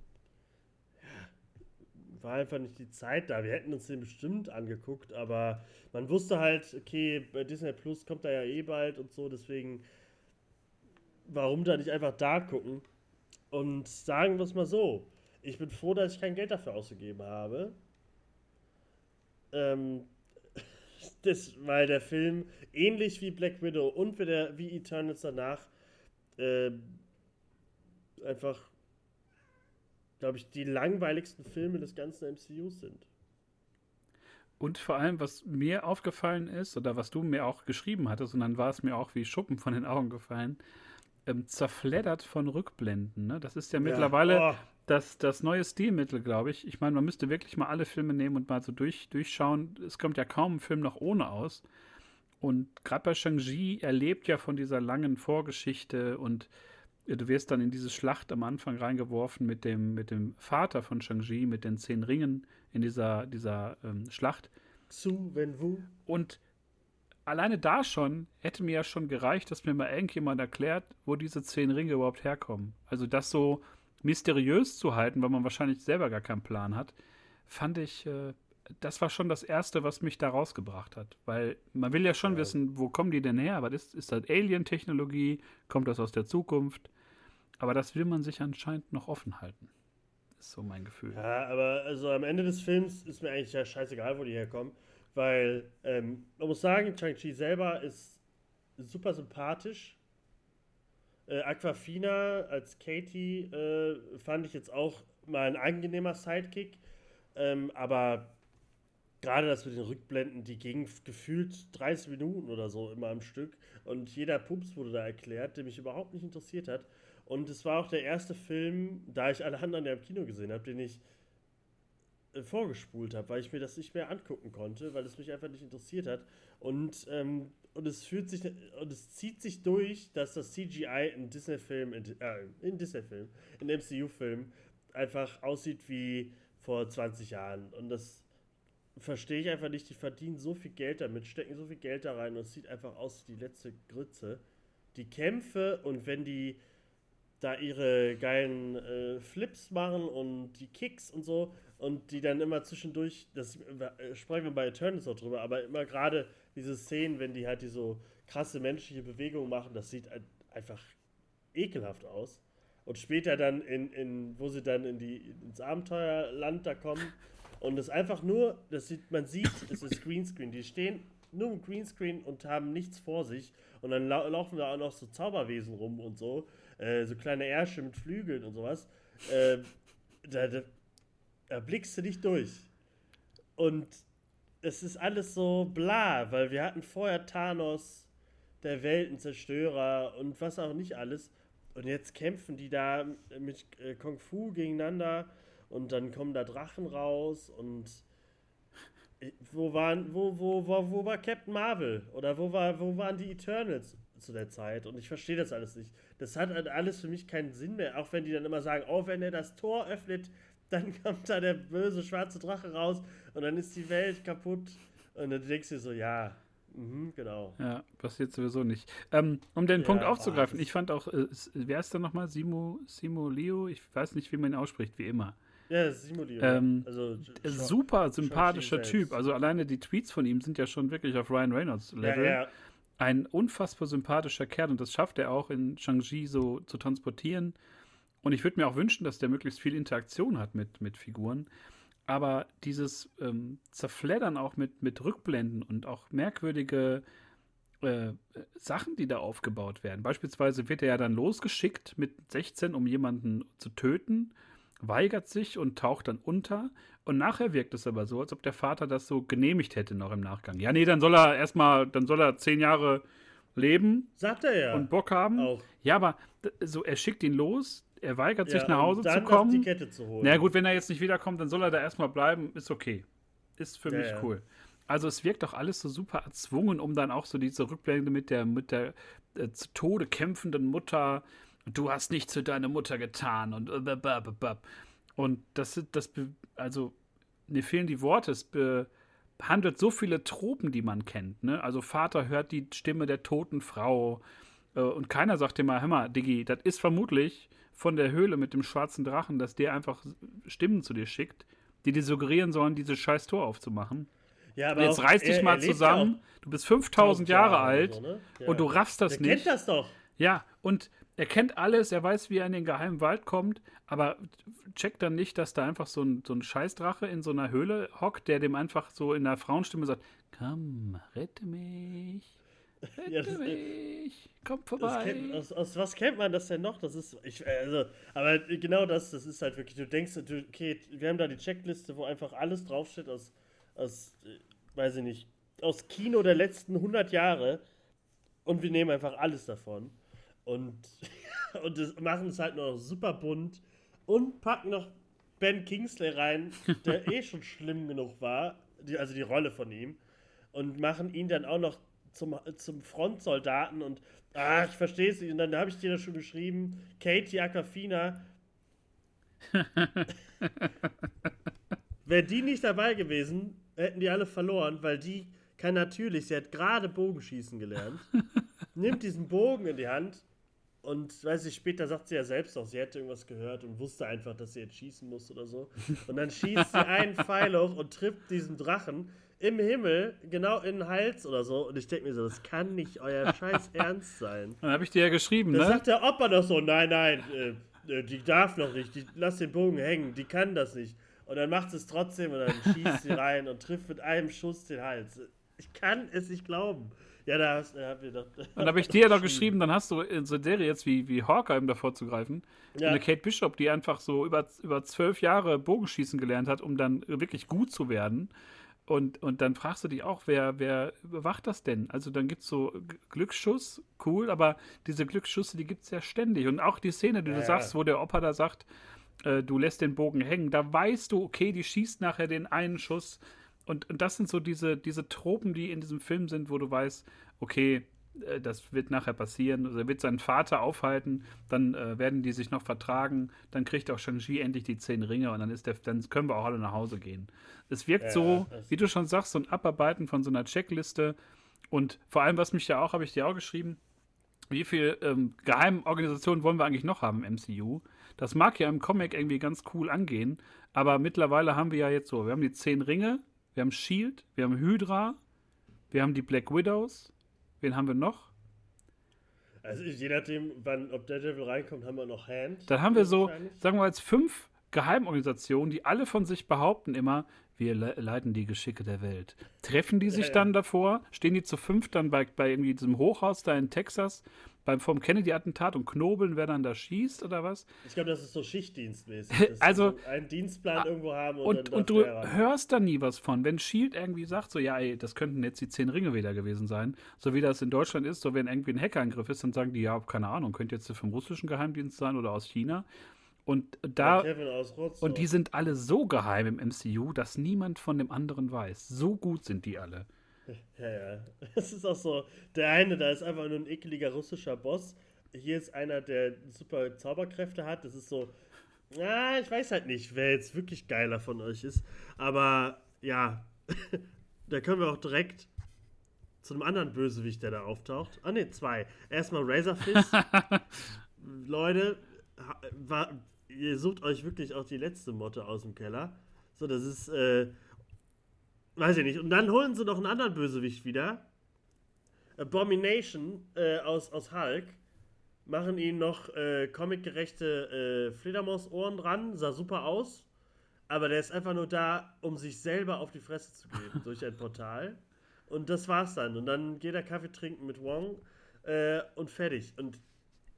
war einfach nicht die Zeit da. Wir hätten uns den bestimmt angeguckt, aber man wusste halt, okay, bei Disney Plus kommt er ja eh bald und so, deswegen, warum da nicht einfach da gucken? Und sagen wir es mal so, ich bin froh, dass ich kein Geld dafür ausgegeben habe. Ähm, das, weil der Film ähnlich wie Black Widow und wie, der, wie Eternals danach äh, einfach, glaube ich, die langweiligsten Filme des ganzen MCUs sind. Und vor allem, was mir aufgefallen ist, oder was du mir auch geschrieben hattest, und dann war es mir auch wie Schuppen von den Augen gefallen, ähm, zerfleddert von Rückblenden. Ne? Das ist ja, ja. mittlerweile oh. das, das neue Stilmittel, glaube ich. Ich meine, man müsste wirklich mal alle Filme nehmen und mal so durch, durchschauen. Es kommt ja kaum ein Film noch ohne aus. Und gerade bei Shang-Chi, er lebt ja von dieser langen Vorgeschichte und du wirst dann in diese Schlacht am Anfang reingeworfen mit dem, mit dem Vater von Shang-Chi, mit den zehn Ringen in dieser, dieser ähm, Schlacht. Su Wen Wu. Und alleine da schon hätte mir ja schon gereicht, dass mir mal irgendjemand erklärt, wo diese zehn Ringe überhaupt herkommen. Also das so mysteriös zu halten, weil man wahrscheinlich selber gar keinen Plan hat, fand ich, äh, das war schon das Erste, was mich da rausgebracht hat. Weil man will ja schon ja. wissen, wo kommen die denn her? Was ist, ist das Alien-Technologie? Kommt das aus der Zukunft? Aber das will man sich anscheinend noch offen halten. Ist so mein Gefühl. Ja, aber also am Ende des Films ist mir eigentlich ja scheißegal, wo die herkommen. Weil ähm, man muss sagen, Chang-Chi selber ist super sympathisch. Äh, Aquafina als Katie äh, fand ich jetzt auch mal ein angenehmer Sidekick. Ähm, aber gerade das mit den Rückblenden, die gingen gefühlt 30 Minuten oder so immer am Stück. Und jeder Pups wurde da erklärt, der mich überhaupt nicht interessiert hat. Und es war auch der erste Film, da ich alle anderen ja im Kino gesehen habe, den ich vorgespult habe, weil ich mir das nicht mehr angucken konnte, weil es mich einfach nicht interessiert hat. Und, ähm, und es fühlt sich und es zieht sich durch, dass das CGI in Disney-Film, in, äh, in Disney-Film, in MCU-Film einfach aussieht wie vor 20 Jahren. Und das verstehe ich einfach nicht. Die verdienen so viel Geld damit, stecken so viel Geld da rein und es sieht einfach aus wie die letzte Grütze. Die Kämpfe und wenn die da ihre geilen äh, Flips machen und die Kicks und so und die dann immer zwischendurch, das äh, sprechen wir bei Eternals auch drüber, aber immer gerade diese Szenen, wenn die halt die so krasse menschliche Bewegungen machen, das sieht einfach ekelhaft aus. Und später dann in, in wo sie dann in die, ins Abenteuerland da kommen und es einfach nur, das sieht, man sieht, es ist Greenscreen, die stehen nur im Greenscreen und haben nichts vor sich und dann lau laufen da auch noch so Zauberwesen rum und so äh, so kleine Ärsche mit Flügeln und sowas, äh, da, da, da blickst du nicht durch. Und es ist alles so bla, weil wir hatten vorher Thanos, der Weltenzerstörer und was auch nicht alles. Und jetzt kämpfen die da mit äh, Kung Fu gegeneinander und dann kommen da Drachen raus und äh, wo waren, wo, wo, wo, wo war Captain Marvel? Oder wo, war, wo waren die Eternals zu der Zeit? Und ich verstehe das alles nicht das hat halt alles für mich keinen Sinn mehr. Auch wenn die dann immer sagen, oh, wenn er das Tor öffnet, dann kommt da der böse schwarze Drache raus und dann ist die Welt kaputt. Und dann denkst du dir so, ja, Mhm, genau. Ja, passiert sowieso nicht. Ähm, um den ja, Punkt aufzugreifen, ich fand auch, äh, wer ist da nochmal? Simo, Simo Leo? Ich weiß nicht, wie man ihn ausspricht, wie immer. Ja, Simo Leo. Ähm, also, super sympathischer Typ. Also alleine die Tweets von ihm sind ja schon wirklich auf Ryan Reynolds Level. Ja, ja ein unfassbar sympathischer Kerl und das schafft er auch in Shang-Chi so zu transportieren. Und ich würde mir auch wünschen, dass der möglichst viel Interaktion hat mit, mit Figuren. Aber dieses ähm, Zerfleddern auch mit, mit Rückblenden und auch merkwürdige äh, Sachen, die da aufgebaut werden. Beispielsweise wird er ja dann losgeschickt mit 16, um jemanden zu töten weigert sich und taucht dann unter. Und nachher wirkt es aber so, als ob der Vater das so genehmigt hätte noch im Nachgang. Ja, nee, dann soll er erstmal, dann soll er zehn Jahre leben. Sagt er ja. Und Bock haben. Auch. Ja, aber so, er schickt ihn los, er weigert ja, sich nach Hause zu kommen. Die Kette zu holen. Na ja, gut, wenn er jetzt nicht wiederkommt, dann soll er da erstmal bleiben, ist okay. Ist für ja, mich cool. Also es wirkt doch alles so super erzwungen, um dann auch so diese Rückblende mit der, mit der äh, zu Tode kämpfenden Mutter du hast nichts für deine Mutter getan und und das das also mir fehlen die Worte es behandelt so viele Tropen die man kennt ne also Vater hört die Stimme der toten Frau äh, und keiner sagt dir mal hör mal Diggi das ist vermutlich von der Höhle mit dem schwarzen Drachen dass der einfach Stimmen zu dir schickt die dir suggerieren sollen dieses scheiß Tor aufzumachen ja, aber jetzt reiß dich mal zusammen. Du bist 5000 Jahre alt so, ne? ja. und du raffst das der nicht. kennt das doch. Ja, und er kennt alles, er weiß, wie er in den geheimen Wald kommt, aber checkt dann nicht, dass da einfach so ein, so ein Scheißdrache in so einer Höhle hockt, der dem einfach so in einer Frauenstimme sagt: Komm, rette mich. Rette ja, das, mich, komm vorbei. Kennt, aus, aus, was kennt man das denn noch? Das ist, ich, also, aber genau das, das ist halt wirklich, du denkst, du, okay, wir haben da die Checkliste, wo einfach alles draufsteht aus, aus weiß ich nicht, aus Kino der letzten 100 Jahre und wir nehmen einfach alles davon und, und das machen es halt noch super bunt und packen noch Ben Kingsley rein, der eh schon schlimm genug war, die, also die Rolle von ihm, und machen ihn dann auch noch zum, zum Frontsoldaten und ah, ich verstehe es nicht. Und dann habe ich dir das schon geschrieben, Katie Aquafina. Wäre die nicht dabei gewesen, hätten die alle verloren, weil die kann natürlich, sie hat gerade Bogenschießen gelernt, nimmt diesen Bogen in die Hand und weiß ich, später sagt sie ja selbst auch, sie hätte irgendwas gehört und wusste einfach, dass sie jetzt schießen muss oder so. Und dann schießt sie einen Pfeil hoch und trifft diesen Drachen im Himmel, genau in den Hals oder so. Und ich denke mir so, das kann nicht euer scheiß Ernst sein. Dann habe ich dir ja geschrieben, da ne? sagt der Opa doch so, nein, nein, äh, äh, die darf noch nicht, die, lass den Bogen hängen, die kann das nicht. Und dann macht sie es trotzdem und dann schießt sie rein und trifft mit einem Schuss den Hals. Ich kann es nicht glauben. Ja, da hast da wir doch. Und da habe ich dir ja doch geschrieben, dann hast du in so einer Serie jetzt wie, wie Hawkeye, um davor zu greifen, Ja. eine Kate Bishop, die einfach so über, über zwölf Jahre Bogenschießen gelernt hat, um dann wirklich gut zu werden. Und, und dann fragst du dich auch, wer, wer überwacht das denn? Also dann gibt es so Glücksschuss, cool, aber diese Glücksschüsse, die gibt es ja ständig. Und auch die Szene, die Ja, du ja. sagst, wo der Opa da sagt, äh, du lässt den Bogen hängen, da weißt du, okay, die schießt nachher den einen Schuss. Und, und das sind so diese, diese Tropen, die in diesem Film sind, wo du weißt, okay, äh, das wird nachher passieren. Also er wird seinen Vater aufhalten, dann äh, werden die sich noch vertragen, dann kriegt auch Shang-Chi endlich die zehn Ringe und dann ist der, dann können wir auch alle nach Hause gehen. Es wirkt Ja, so, wie du schon sagst, so ein Abarbeiten von so einer Checkliste. Und vor allem, was mich ja auch, habe ich dir auch geschrieben, wie viele ähm, Geheimorganisationen wollen wir eigentlich noch haben im MCU? Das mag ja im Comic irgendwie ganz cool angehen, aber mittlerweile haben wir ja jetzt so, wir haben die zehn Ringe, wir haben Shield, wir haben Hydra, wir haben die Black Widows, wen haben wir noch? Also je nachdem, wann, ob Daredevil reinkommt, haben wir noch Hand. Dann haben wir so, sagen wir jetzt fünf Geheimorganisationen, die alle von sich behaupten immer, wir le leiten die Geschicke der Welt. Treffen die sich Ja, ja. dann davor? Stehen die zu fünf dann bei, bei irgendwie diesem Hochhaus da in Texas beim vom Kennedy-Attentat und knobeln, wer dann da schießt oder was? Ich glaube, das ist so schichtdienstmäßig. Also- so einen Dienstplan irgendwo haben und, Und, und du hörst da nie was von. Wenn Shield irgendwie sagt, so, ja, ey, das könnten jetzt die zehn Ringe wieder gewesen sein, so wie das in Deutschland ist, so wenn irgendwie ein Hackerangriff ist, dann sagen die, ja, keine Ahnung, könnte jetzt vom russischen Geheimdienst sein oder aus China. Und da, und die sind alle so geheim im MCU, dass niemand von dem anderen weiß. So gut sind die alle. Ja, ja. Es ist auch so, der eine, da ist einfach nur ein ekeliger russischer Boss. Hier ist einer, der super Zauberkräfte hat. Das ist so, ja, ich weiß halt nicht, wer jetzt wirklich geiler von euch ist. Aber ja, da können wir auch direkt zu einem anderen Bösewicht, der da auftaucht. Ah, ne, zwei. Erstmal Razorfist. Leute, ha- wa- ihr sucht euch wirklich auch die letzte Motte aus dem Keller. So, das ist, äh, weiß ich nicht. Und dann holen sie noch einen anderen Bösewicht wieder. Abomination äh, aus, aus Hulk. Machen ihn noch äh, comicgerechte äh, Fledermausohren dran. Sah super aus. Aber der ist einfach nur da, um sich selber auf die Fresse zu geben durch ein Portal. Und das war's dann. Und dann geht er Kaffee trinken mit Wong äh, und fertig. Und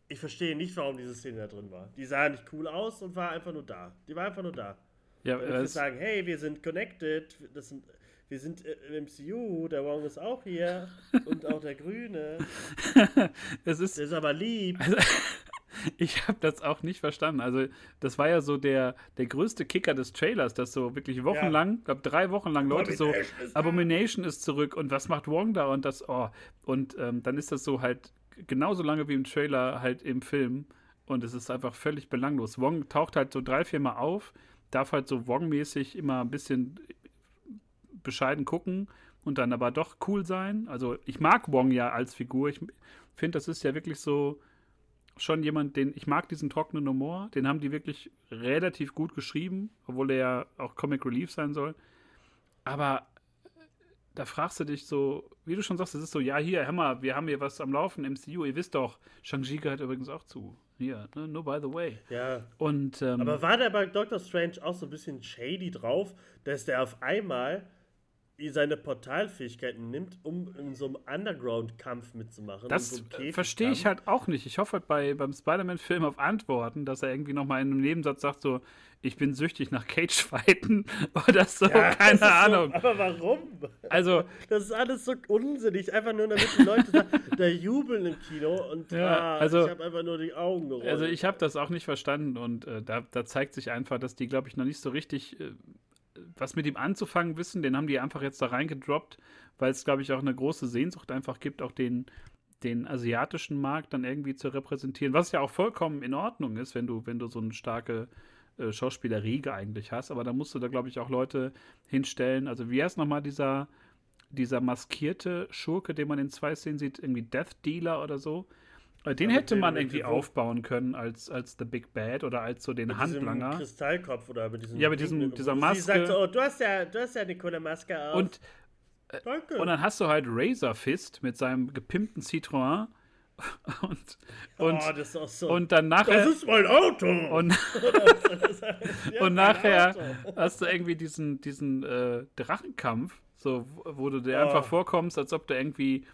ich verstehe nicht, warum diese Szene da drin war. Die sah nicht cool aus und war einfach nur da. Die war einfach nur da. Ja, Und ich sagen, hey, wir sind connected, das sind, wir sind äh, im MCU, der Wong ist auch hier und auch der Grüne. es ist Der ist aber lieb. Also, ich habe das auch nicht verstanden. Also, das war ja so der, der größte Kicker des Trailers, dass so wirklich wochenlang, ich glaube drei Wochen lang Leute so, Abomination ist da. Abomination ist zurück und was macht Wong da und das, oh. Und ähm, dann ist das so halt genauso lange wie im Trailer halt im Film und es ist einfach völlig belanglos. Wong taucht halt so drei, vier Mal auf, darf halt so Wong-mäßig immer ein bisschen bescheiden gucken und dann aber doch cool sein. Also ich mag Wong ja als Figur. Ich finde, das ist ja wirklich so schon jemand, den ich mag diesen trockenen Humor. Den haben die wirklich relativ gut geschrieben, obwohl er ja auch Comic Relief sein soll. Aber da fragst du dich so, wie du schon sagst, es ist so, ja, hier, Hammer, wir haben hier was am Laufen, MCU, ihr wisst doch, Shang-Chi gehört übrigens auch zu. Hier, ne, no by the way. Ja. Und ähm, Aber war der bei Doctor Strange auch so ein bisschen shady drauf, dass der auf einmal seine Portalfähigkeiten nimmt, um in so einem Underground-Kampf mitzumachen. Das so verstehe ich halt auch nicht. Ich hoffe halt bei, beim Spider-Man-Film auf Antworten, dass er irgendwie nochmal in einem Nebensatz sagt, so, ich bin süchtig nach Cage-Fighten oder so, ja, keine Ahnung. So, aber warum? Also, das ist alles so unsinnig, einfach nur damit die Leute da, da jubeln im Kino und ja, ah, also, ich habe einfach nur die Augen gerollt. Also ich habe das auch nicht verstanden und äh, da, da, zeigt sich einfach, dass die, glaube ich, noch nicht so richtig äh, was mit ihm anzufangen wissen. Den haben die einfach jetzt da reingedroppt, weil es, glaube ich, auch eine große Sehnsucht einfach gibt, auch den, den asiatischen Markt dann irgendwie zu repräsentieren, was ja auch vollkommen in Ordnung ist, wenn du, wenn du so eine starke äh, Schauspielerriege eigentlich hast. Aber da musst du da, glaube ich, auch Leute hinstellen. Also wie heißt nochmal dieser, dieser maskierte Schurke, den man in zwei Szenen sieht, irgendwie Death Dealer oder so? Äh, den hätte man irgendwie aufbauen können als, als The Big Bad oder als so den mit Handlanger. Mit Kristallkopf oder mit diesem Ja, mit diesem, dieser Maske. Sie sagt so, oh, du hast ja, du hast ja eine coole Maske auf. Und, äh, Danke. und dann hast du halt Razor Fist mit seinem gepimpten Citroën. Und, und, oh, das ist auch so. und dann nachher. Das ist mein Auto! Und, und nachher Auto. hast du irgendwie diesen, diesen äh, Drachenkampf, so, wo du dir oh. einfach vorkommst, als ob du irgendwie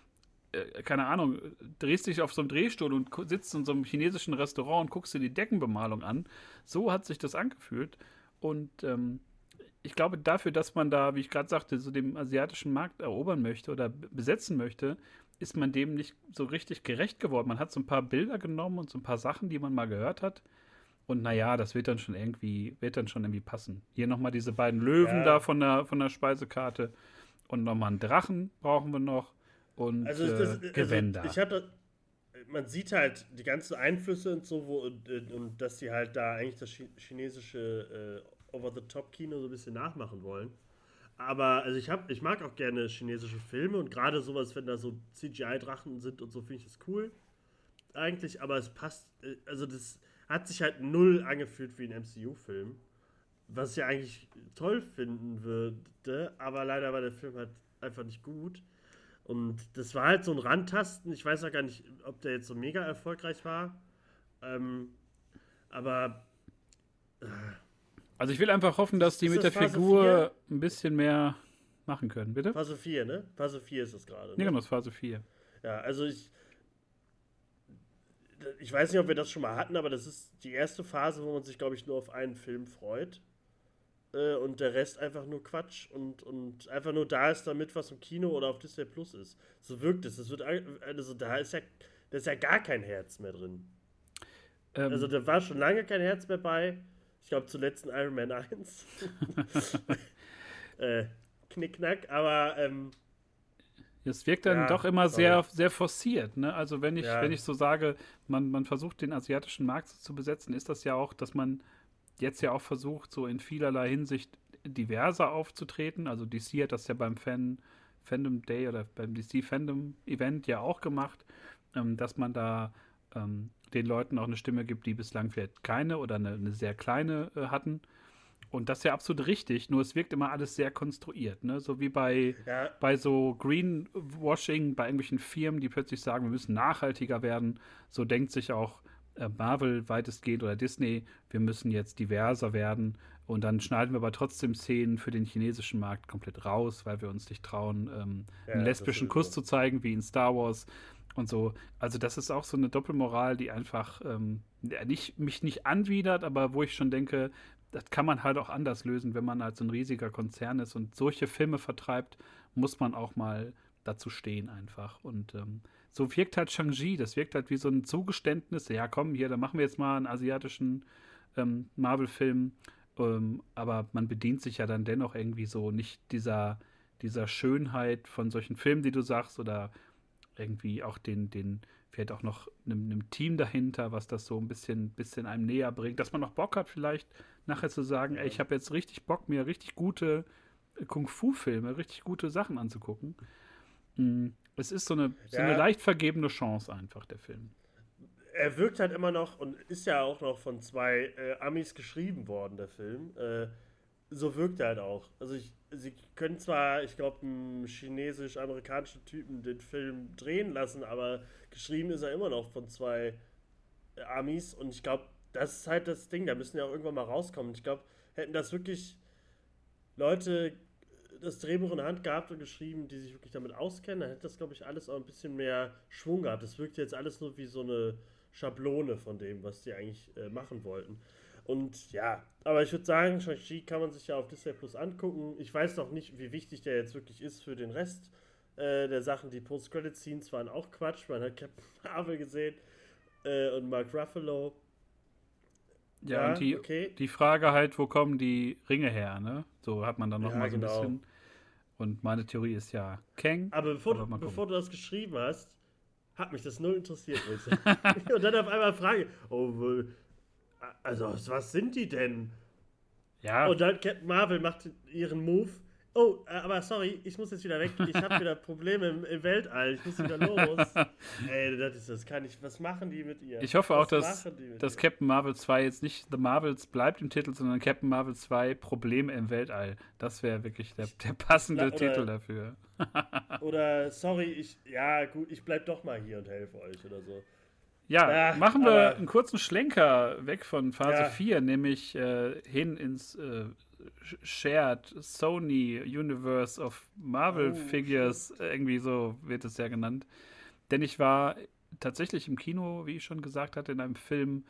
äh, keine Ahnung, drehst dich auf so einem Drehstuhl und sitzt in so einem chinesischen Restaurant und guckst dir die Deckenbemalung an. So hat sich das angefühlt. Und ähm, ich glaube, dafür, dass man da, wie ich gerade sagte, so dem asiatischen Markt erobern möchte oder besetzen möchte, ist man dem nicht so richtig gerecht geworden. Man hat so ein paar Bilder genommen und so ein paar Sachen, die man mal gehört hat. Und naja, das wird dann schon irgendwie, wird dann schon irgendwie passen. Hier nochmal diese beiden Löwen ja. da von der, von der Speisekarte. Und nochmal einen Drachen brauchen wir noch und also das, äh, Gewänder. Also ich hatte, man sieht halt die ganzen Einflüsse und so, wo, und, und dass sie halt da eigentlich das chinesische äh, Over-the-Top-Kino so ein bisschen nachmachen wollen. Aber also ich habe, ich mag auch gerne chinesische Filme und gerade sowas, wenn da so CGI-Drachen sind und so, finde ich das cool. Eigentlich, aber es passt, äh, also das hat sich halt null angefühlt wie ein MCU-Film. Was ich ja eigentlich toll finden würde, aber leider war der Film halt einfach nicht gut. Und das war halt so ein Randtasten. Ich weiß auch gar nicht, ob der jetzt so mega erfolgreich war. Ähm, aber. Äh, also ich will einfach hoffen, dass die mit das der Phase Figur 4? ein bisschen mehr machen können, bitte? Phase 4, ne? Phase 4 ist es gerade. Ne? Ja, genau, das Phase 4. Ja, also ich. Ich weiß nicht, ob wir das schon mal hatten, aber das ist die erste Phase, wo man sich, glaube ich, nur auf einen Film freut äh, und der Rest einfach nur Quatsch und, und einfach nur da ist, damit was im Kino oder auf Disney Plus ist. So wirkt es. Es wird also da ist ja, da ist ja gar kein Herz mehr drin. Ähm, also da war schon lange kein Herz mehr bei. Ich glaube zuletzt in Iron Man 1. äh, Knickknack, aber ähm, es wirkt dann ja, doch immer sehr, sehr forciert. Ne? Also wenn ich, ja. wenn ich so sage, man, man versucht den asiatischen Markt zu besetzen, ist das ja auch, dass man jetzt ja auch versucht, so in vielerlei Hinsicht diverser aufzutreten. Also DC hat das ja beim Fan, Fandom Day oder beim DC Fandom Event ja auch gemacht, ähm, dass man da ähm, den Leuten auch eine Stimme gibt, die bislang vielleicht keine oder eine, eine sehr kleine äh, hatten. Und das ist ja absolut richtig, nur es wirkt immer alles sehr konstruiert, ne? So wie bei, ja. bei so Greenwashing, bei irgendwelchen Firmen, die plötzlich sagen, wir müssen nachhaltiger werden. So denkt sich auch Marvel weitestgehend oder Disney, wir müssen jetzt diverser werden. Und dann schneiden wir aber trotzdem Szenen für den chinesischen Markt komplett raus, weil wir uns nicht trauen, ähm, ja, einen lesbischen Kuss so. zu zeigen, wie in Star Wars und so. Also das ist auch so eine Doppelmoral, die einfach ähm, nicht, mich nicht anwidert, aber wo ich schon denke, das kann man halt auch anders lösen, wenn man als ein riesiger Konzern ist und solche Filme vertreibt, muss man auch mal dazu stehen einfach. Und ähm, so wirkt halt Shang-Chi, das wirkt halt wie so ein Zugeständnis. Ja, komm, hier, da machen wir jetzt mal einen asiatischen ähm, Marvel-Film. Ähm, aber man bedient sich ja dann dennoch irgendwie so nicht dieser, dieser Schönheit von solchen Filmen, die du sagst, oder irgendwie auch den, den, vielleicht auch noch einem, einem, Team dahinter, was das so ein bisschen, bisschen einem näher bringt, dass man noch Bock hat, vielleicht nachher zu sagen, ey, ich habe jetzt richtig Bock, mir richtig gute Kung-Fu-Filme, richtig gute Sachen anzugucken. Mhm. Es ist so eine, so eine leicht vergebene Chance einfach, der Film. Er wirkt halt immer noch und ist ja auch noch von zwei äh, Amis geschrieben worden, der Film. Äh, so wirkt er halt auch. Also ich, sie können zwar, ich glaube, einen chinesisch-amerikanischen Typen den Film drehen lassen, aber geschrieben ist er immer noch von zwei äh, Amis und ich glaube, das ist halt das Ding, da müssen ja auch irgendwann mal rauskommen. Ich glaube, hätten das wirklich Leute das Drehbuch in der Hand gehabt und geschrieben, die sich wirklich damit auskennen, dann hätte das, glaube ich, alles auch ein bisschen mehr Schwung gehabt. Das wirkt jetzt alles nur wie so eine Schablone von dem, was die eigentlich äh, machen wollten. Und ja, aber ich würde sagen, Shang-Chi kann man sich ja auf Disney Plus angucken. Ich weiß noch nicht, wie wichtig der jetzt wirklich ist für den Rest äh, der Sachen. Die Post-Credit-Scenes waren auch Quatsch. Man hat Captain Marvel gesehen äh, und Mark Ruffalo. Ja, ja und die, okay. die Frage halt, wo kommen die Ringe her, ne? So hat man dann nochmal ja, so ein genau. bisschen. Und meine Theorie ist ja Kang. Aber bevor, aber bevor du das geschrieben hast, hat mich das null interessiert. und dann auf einmal frage, oh, also was sind die denn? Ja. Und dann Captain Marvel macht ihren Move Oh, äh, aber sorry, ich muss jetzt wieder weg. Ich habe wieder Probleme im, im, Weltall. Ich muss wieder los. Ey, das ist das kann ich. Was machen die mit ihr? Ich hoffe was auch, dass, dass Captain Marvel 2 jetzt nicht The Marvels bleibt im Titel, sondern Captain Marvel 2 Probleme im Weltall. Das wäre wirklich der, der passende oder, Titel dafür. oder sorry, ich ja gut, ich bleib doch mal hier und helfe euch oder so. Ja, ja machen wir einen kurzen Schlenker weg von Phase ja. 4, nämlich äh, hin ins äh, Shared Sony Universe of Marvel oh, Figures, shit. irgendwie so wird es ja genannt. Denn ich war tatsächlich im Kino, wie ich schon gesagt hatte, in einem Film,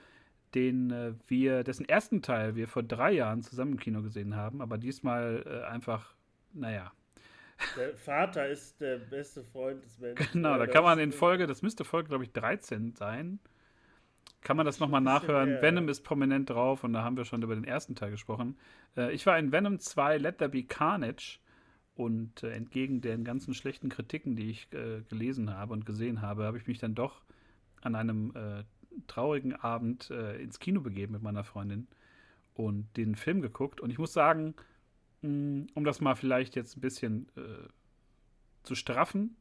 den äh, wir, dessen ersten Teil wir vor drei Jahren zusammen im Kino gesehen haben, aber diesmal äh, einfach, naja. Der Vater ist der beste Freund des Menschen. Genau, da kann man in Folge, das müsste Folge, glaube ich, 13 sein kann man das nochmal nachhören. Mehr, Venom ist prominent drauf und da haben wir schon über den ersten Teil gesprochen. Äh, ich war in Venom 2 Let There Be Carnage und äh, entgegen den ganzen schlechten Kritiken, die ich äh, gelesen habe und gesehen habe, habe ich mich dann doch an einem äh, traurigen Abend äh, ins Kino begeben mit meiner Freundin und den Film geguckt. Und ich muss sagen, mh, mm, um das mal vielleicht jetzt ein bisschen äh, zu straffen,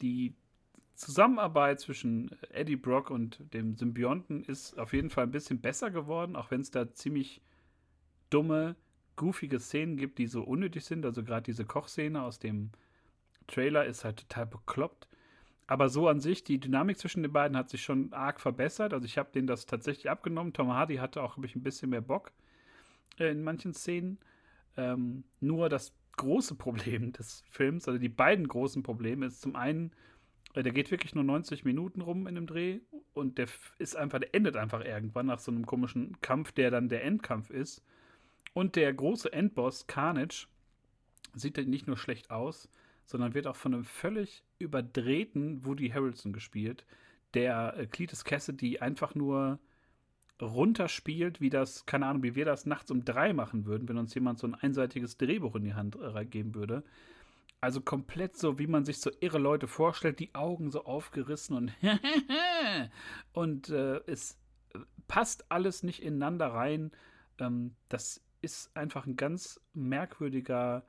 die Zusammenarbeit zwischen Eddie Brock und dem Symbionten ist auf jeden Fall ein bisschen besser geworden, auch wenn es da ziemlich dumme, goofige Szenen gibt, die so unnötig sind. Also gerade diese Kochszene aus dem Trailer ist halt total bekloppt. Aber so an sich, die Dynamik zwischen den beiden hat sich schon arg verbessert. Also ich habe denen das tatsächlich abgenommen. Tom Hardy hatte auch, glaube ich, ein bisschen mehr Bock äh, in manchen Szenen. Ähm, nur das große Problem des Films, also die beiden großen Probleme, ist zum einen, äh, der geht wirklich nur 90 Minuten rum in dem Dreh und der ist einfach, der endet einfach irgendwann nach so einem komischen Kampf, der dann der Endkampf ist. Und der große Endboss, Carnage, sieht nicht nur schlecht aus, sondern wird auch von einem völlig überdrehten Woody Harrelson gespielt, der äh, Cletus Cassidy einfach nur runterspielt, wie das, keine Ahnung, wie wir das nachts um drei machen würden, wenn uns jemand so ein einseitiges Drehbuch in die Hand äh, geben würde. Also komplett so, wie man sich so irre Leute vorstellt, die Augen so aufgerissen und und äh, es passt alles nicht ineinander rein. Ähm, das ist einfach ein ganz merkwürdiger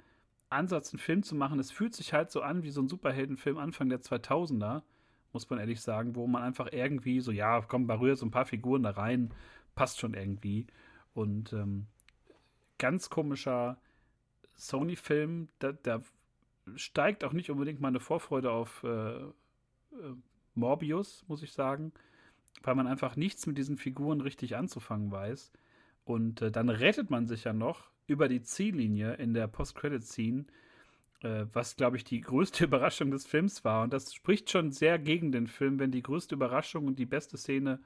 Ansatz, einen Film zu machen. Es fühlt sich halt so an wie so ein Superheldenfilm Anfang der 2000er, muss man ehrlich sagen, wo man einfach irgendwie so, ja, komm, berührt so ein paar Figuren da rein, passt schon irgendwie. Und ähm, ganz komischer Sony-Film, da, da steigt auch nicht unbedingt meine Vorfreude auf äh, äh, Morbius, muss ich sagen, weil man einfach nichts mit diesen Figuren richtig anzufangen weiß. Und äh, dann rettet man sich ja noch über die Ziellinie in der Post-Credit-Scene, äh, was, glaube ich, die größte Überraschung des Films war. Und das spricht schon sehr gegen den Film, wenn die größte Überraschung und die beste Szene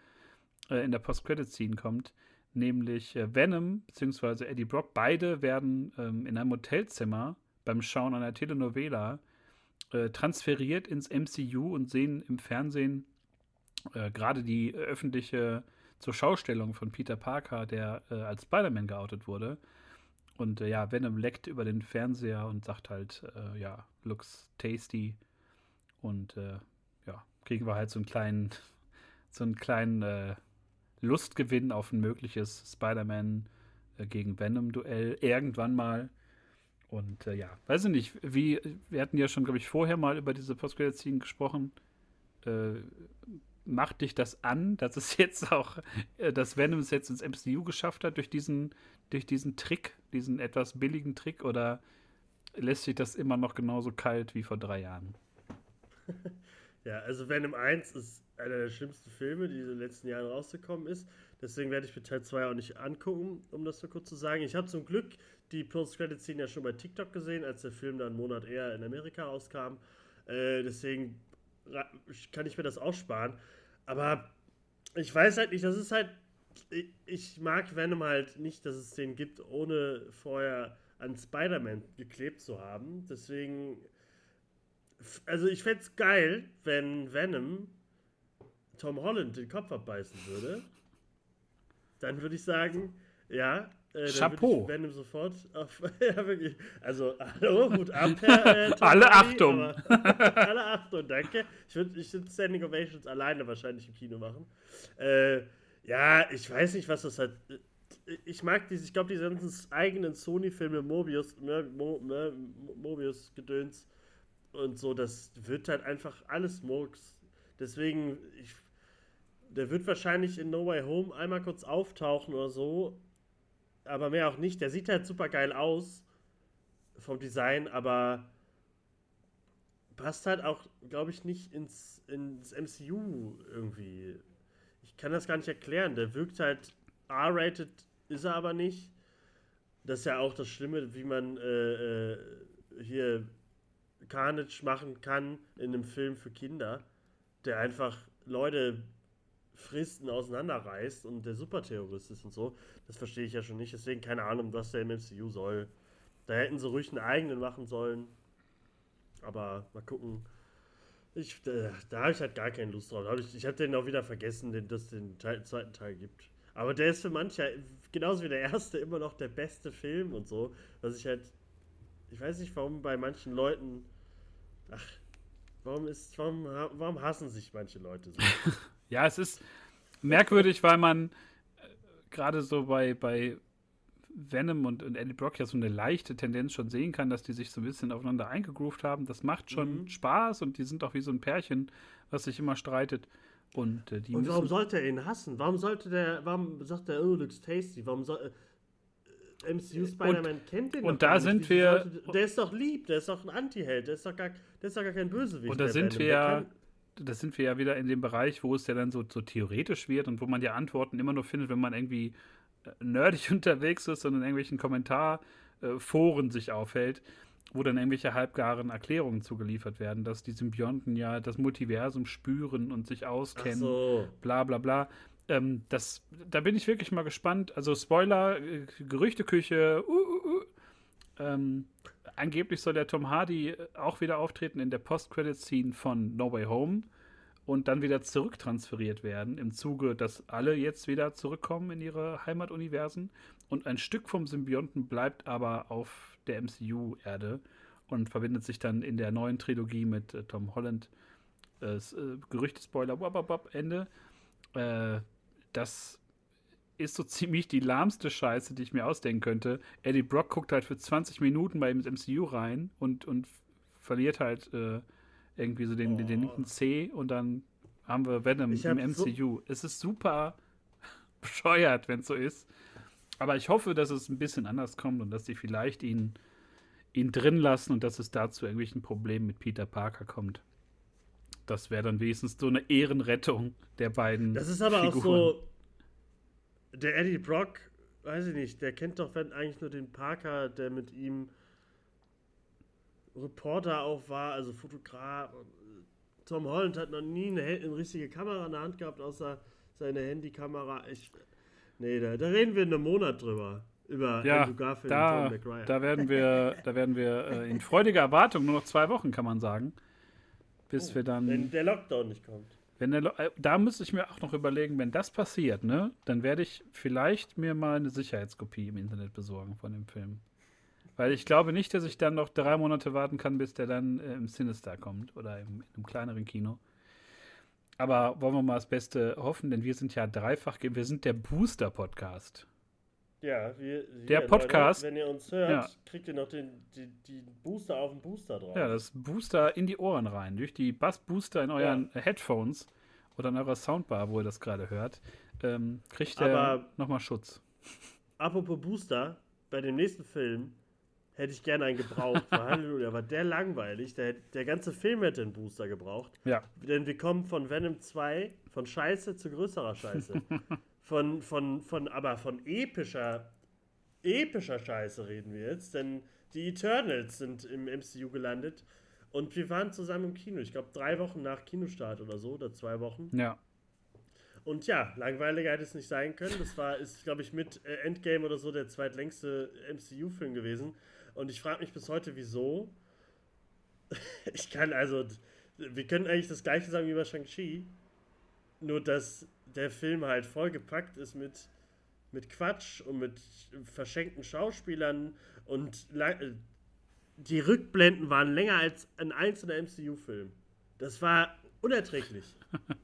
äh, in der Post-Credit-Scene kommt. Nämlich äh, Venom bzw. Eddie Brock. Beide werden ähm, in einem Hotelzimmer beim Schauen einer Telenovela äh, transferiert ins MCU und sehen im Fernsehen äh, gerade die öffentliche zur Schaustellung von Peter Parker, der äh, als Spider-Man geoutet wurde. Und äh, ja, Venom leckt über den Fernseher und sagt halt, äh, ja, looks tasty. Und äh, ja, kriegen wir halt so einen kleinen, so einen kleinen Lustgewinn auf ein mögliches Spider-Man gegen Venom-Duell irgendwann mal. Und äh, ja, weiß ich nicht, wie, wir hatten ja schon, glaube ich, vorher mal über diese Postcredit-Scene gesprochen. Äh, macht dich das an, dass es jetzt auch, äh, dass Venom es jetzt ins MCU geschafft hat durch diesen, durch diesen Trick, diesen etwas billigen Trick, oder lässt sich das immer noch genauso kalt wie vor drei Jahren? Ja, also Venom 1 ist einer der schlimmsten Filme, die in den letzten Jahren rausgekommen ist. Deswegen werde ich mir Teil 2 auch nicht angucken, um das so kurz zu sagen. Ich habe zum Glück die Post-Credit-Scene ja schon bei TikTok gesehen, als der Film dann einen Monat eher in Amerika rauskam. Äh, deswegen kann ich mir das auch sparen. Aber ich weiß halt nicht, das ist halt. Ich mag Venom halt nicht, dass es den gibt, ohne vorher an Spider-Man geklebt zu haben. Deswegen. Also ich fände es geil, wenn Venom Tom Holland den Kopf abbeißen würde. Dann würde ich sagen, ja, äh, Chapeau. Venom sofort auf. ja, wirklich. Also, hallo, Hut ab, Herr, äh, Alle Achtung. alle Achtung, danke. Ich würde ich würd Standing Ovations alleine wahrscheinlich im Kino machen. Äh, ja, ich weiß nicht, was das hat. Ich mag diese, ich glaube, diese ganzen eigenen Sony-Filme, Mobius, Mo, ne, Mobius-Gedöns und so, das wird halt einfach alles Murks. Deswegen, ich, der wird wahrscheinlich in No Way Home einmal kurz auftauchen oder so, aber mehr auch nicht. Der sieht halt super geil aus vom Design, aber passt halt auch, glaube ich, nicht ins, ins MCU irgendwie. Ich kann das gar nicht erklären. Der wirkt halt R-rated, ist er aber nicht. Das ist ja auch das Schlimme, wie man äh, äh, hier Carnage machen kann in einem Film für Kinder, der einfach Leute Fristen auseinanderreißt und der Superterrorist ist und so. Das verstehe ich ja schon nicht. Deswegen keine Ahnung, was der im MCU soll. Da hätten sie ruhig einen eigenen machen sollen. Aber mal gucken. Ich, da, da habe ich halt gar keine Lust drauf. ich ich habe den auch wieder vergessen, dass es den Teil, zweiten Teil gibt. Aber der ist für manche, genauso wie der erste, immer noch der beste Film und so. Was ich halt. Ich weiß nicht, warum bei manchen Leuten. Ach, warum ist. Warum, warum hassen sich manche Leute so? Ja, es ist merkwürdig, weil man äh, gerade so bei, bei Venom und, und Eddie Brock ja so eine leichte Tendenz schon sehen kann, dass die sich so ein bisschen aufeinander eingegroovt haben. Das macht schon mhm. Spaß und die sind auch wie so ein Pärchen, was sich immer streitet. Und, äh, und warum sollte er ihn hassen? Warum sollte der, warum sagt der, oh, looks tasty? Warum soll. Äh, MCU Spider-Man kennt den Und da sind wir. Sollte, der ist doch lieb, der ist doch ein Anti-Held, der ist doch gar, der ist doch gar kein Bösewicht. Und da sind wir ja da sind wir ja wieder in dem Bereich, wo es ja dann so, so theoretisch wird und wo man die Antworten immer nur findet, wenn man irgendwie äh, nerdig unterwegs ist und in irgendwelchen Kommentarforen sich aufhält, wo dann irgendwelche halbgaren Erklärungen zugeliefert werden, dass die Symbionten ja das Multiversum spüren und sich auskennen, so. bla bla bla. Ähm, das, da bin ich wirklich mal gespannt. Also Spoiler, äh, Gerüchteküche, uh, uh, uh. Ähm, angeblich soll der Tom Hardy äh, auch wieder auftreten in der Post-Credit-Scene von No Way Home und dann wieder zurücktransferiert werden im Zuge, dass alle jetzt wieder zurückkommen in ihre Heimatuniversen und ein Stück vom Symbionten bleibt aber auf der MCU-Erde und verbindet sich dann in der neuen Trilogie mit äh, Tom Holland. Äh, äh, Gerüchte-Spoiler, Ende. Äh, das ist so ziemlich die lahmste Scheiße, die ich mir ausdenken könnte. Eddie Brock guckt halt für 20 Minuten bei ihm ins MCU rein und, und verliert halt äh, irgendwie so den, oh. den, den linken C und dann haben wir Venom im MCU. So es ist super bescheuert, wenn es so ist. Aber ich hoffe, dass es ein bisschen anders kommt und dass sie vielleicht ihn, ihn drin lassen und dass es dazu irgendwelchen Problemen mit Peter Parker kommt. Das wäre dann wenigstens so eine Ehrenrettung der beiden. Das ist aber Figuren. auch so der Eddie Brock, weiß ich nicht, der kennt doch wenn eigentlich nur den Parker, der mit ihm Reporter auch war, also Fotograf. Tom Holland hat noch nie eine, eine richtige Kamera in der Hand gehabt, außer seine Handykamera. Ich, nee, da, da reden wir in einem Monat drüber über ja, Andrew Garfield da, und Tom McRae. Da werden wir, da werden wir äh, in freudiger Erwartung, nur noch zwei Wochen kann man sagen, bis oh, wir dann. Wenn der Lockdown nicht kommt. Wenn der, äh, da müsste ich mir auch noch überlegen, wenn das passiert, ne, dann werde ich vielleicht mir mal eine Sicherheitskopie im Internet besorgen von dem Film. Weil ich glaube nicht, dass ich dann noch drei Monate warten kann, bis der dann äh, im Sinister kommt oder im, in einem kleineren Kino. Aber wollen wir mal das Beste hoffen, denn wir sind ja dreifach, wir sind der Booster-Podcast. Ja, wir, der hier, Podcast. Leute, wenn ihr uns hört, ja. kriegt ihr noch den, die, die, Booster auf den Booster drauf. Ja, das Booster in die Ohren rein. Durch die Bass-Booster in euren ja. Headphones oder in eurer Soundbar, wo ihr das gerade hört, ähm, kriegt ihr nochmal Schutz. Apropos Booster, bei dem nächsten Film hätte ich gerne einen gebraucht. Halleluja, war der langweilig. Der, der ganze Film hätte einen Booster gebraucht. Ja. Denn wir kommen von Venom 2, von Scheiße zu größerer Scheiße. von, von, von, aber von epischer, epischer Scheiße reden wir jetzt. Denn die Eternals sind im MCU gelandet. Und wir waren zusammen im Kino. Ich glaube, drei Wochen nach Kinostart oder so, oder zwei Wochen. Ja. Und ja, langweiliger hätte es nicht sein können. Das war, ist, glaube ich, mit äh, Endgame oder so der zweitlängste MCU-Film gewesen. Und ich frage mich bis heute, wieso. ich kann also, wir können eigentlich das gleiche sagen wie bei Shang-Chi. Nur, dass der Film halt vollgepackt ist mit, mit Quatsch und mit verschenkten Schauspielern und äh, die Rückblenden waren länger als ein einzelner MCU-Film. Das war unerträglich.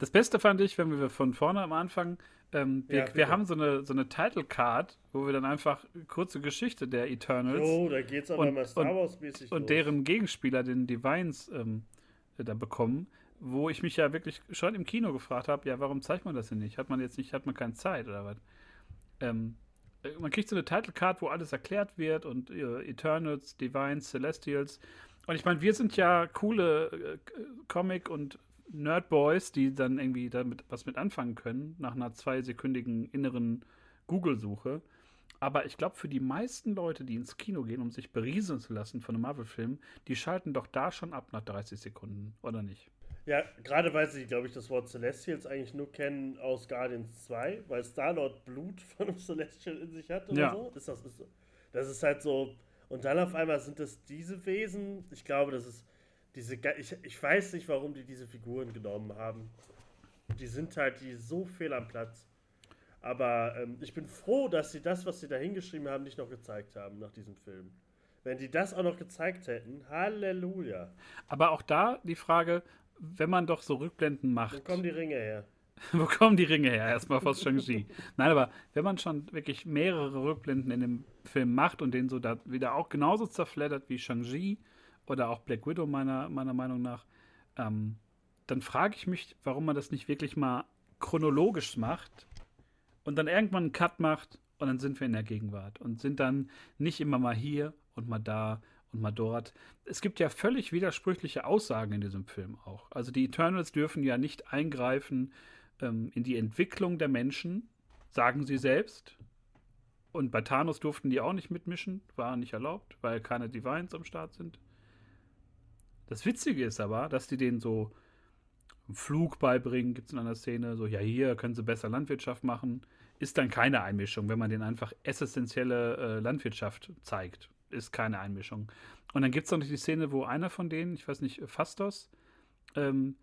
Das Beste fand ich, wenn wir von vorne am Anfang, ähm, wir, Ja, wir haben so eine, so eine Title Card, wo wir dann einfach kurze Geschichte der Eternals Oh, da geht's aber Und- mal Star und- Wars-mäßig und los. deren Gegenspieler, den Divines, ähm, da bekommen, wo ich mich ja wirklich schon im Kino gefragt habe, ja, warum zeigt man das denn nicht? Hat man jetzt nicht, hat man keine Zeit oder was? Ähm, äh, man kriegt so eine Title Card, wo alles erklärt wird und äh, Eternals, Divines, Celestials. Und ich meine, wir sind ja coole äh, Comic- und Nerdboys, die dann irgendwie damit was mit anfangen können, nach einer zweisekündigen inneren Google-Suche. Aber ich glaube, für die meisten Leute, die ins Kino gehen, um sich berieseln zu lassen von einem Marvel-Film, die schalten doch da schon ab nach 30 Sekunden, oder nicht? Ja, gerade weil sie, glaube ich, das Wort Celestials eigentlich nur kennen aus Guardians 2, weil Star-Lord Blut von einem Celestial in sich hat oder Ja. so. Ist das, ist, das ist halt so. Und dann auf einmal sind es diese Wesen. Ich glaube, das ist diese. Ich, ich weiß nicht, warum die diese Figuren genommen haben. Die sind halt die so fehl am Platz. Aber ähm, ich bin froh, dass sie das, was sie da hingeschrieben haben, nicht noch gezeigt haben nach diesem Film. Wenn die das auch noch gezeigt hätten, Halleluja. Aber auch da die Frage, wenn man doch so Rückblenden Wo macht, kommen die Ringe her? wo kommen die Ringe her? Erstmal aus Shang-Chi. Nein, aber wenn man schon wirklich mehrere Rückblenden in dem Film macht und den so da wieder auch genauso zerfleddert wie Shang-Chi oder auch Black Widow meiner, meiner Meinung nach, ähm, dann frage ich mich, warum man das nicht wirklich mal chronologisch macht und dann irgendwann einen Cut macht und dann sind wir in der Gegenwart und sind dann nicht immer mal hier und mal da und mal dort. Es gibt ja völlig widersprüchliche Aussagen in diesem Film auch. Also die Eternals dürfen ja nicht eingreifen ähm, in die Entwicklung der Menschen, sagen sie selbst. Und bei Thanos durften die auch nicht mitmischen, war nicht erlaubt, weil keine Divines am Start sind. Das Witzige ist aber, dass die denen so einen Flug beibringen, gibt es in einer Szene, so, ja, hier können sie besser Landwirtschaft machen. Ist dann keine Einmischung, wenn man denen einfach essentielle äh, Landwirtschaft zeigt. Ist keine Einmischung. Und dann gibt es noch die Szene, wo einer von denen, ich weiß nicht, Fastos, ähm,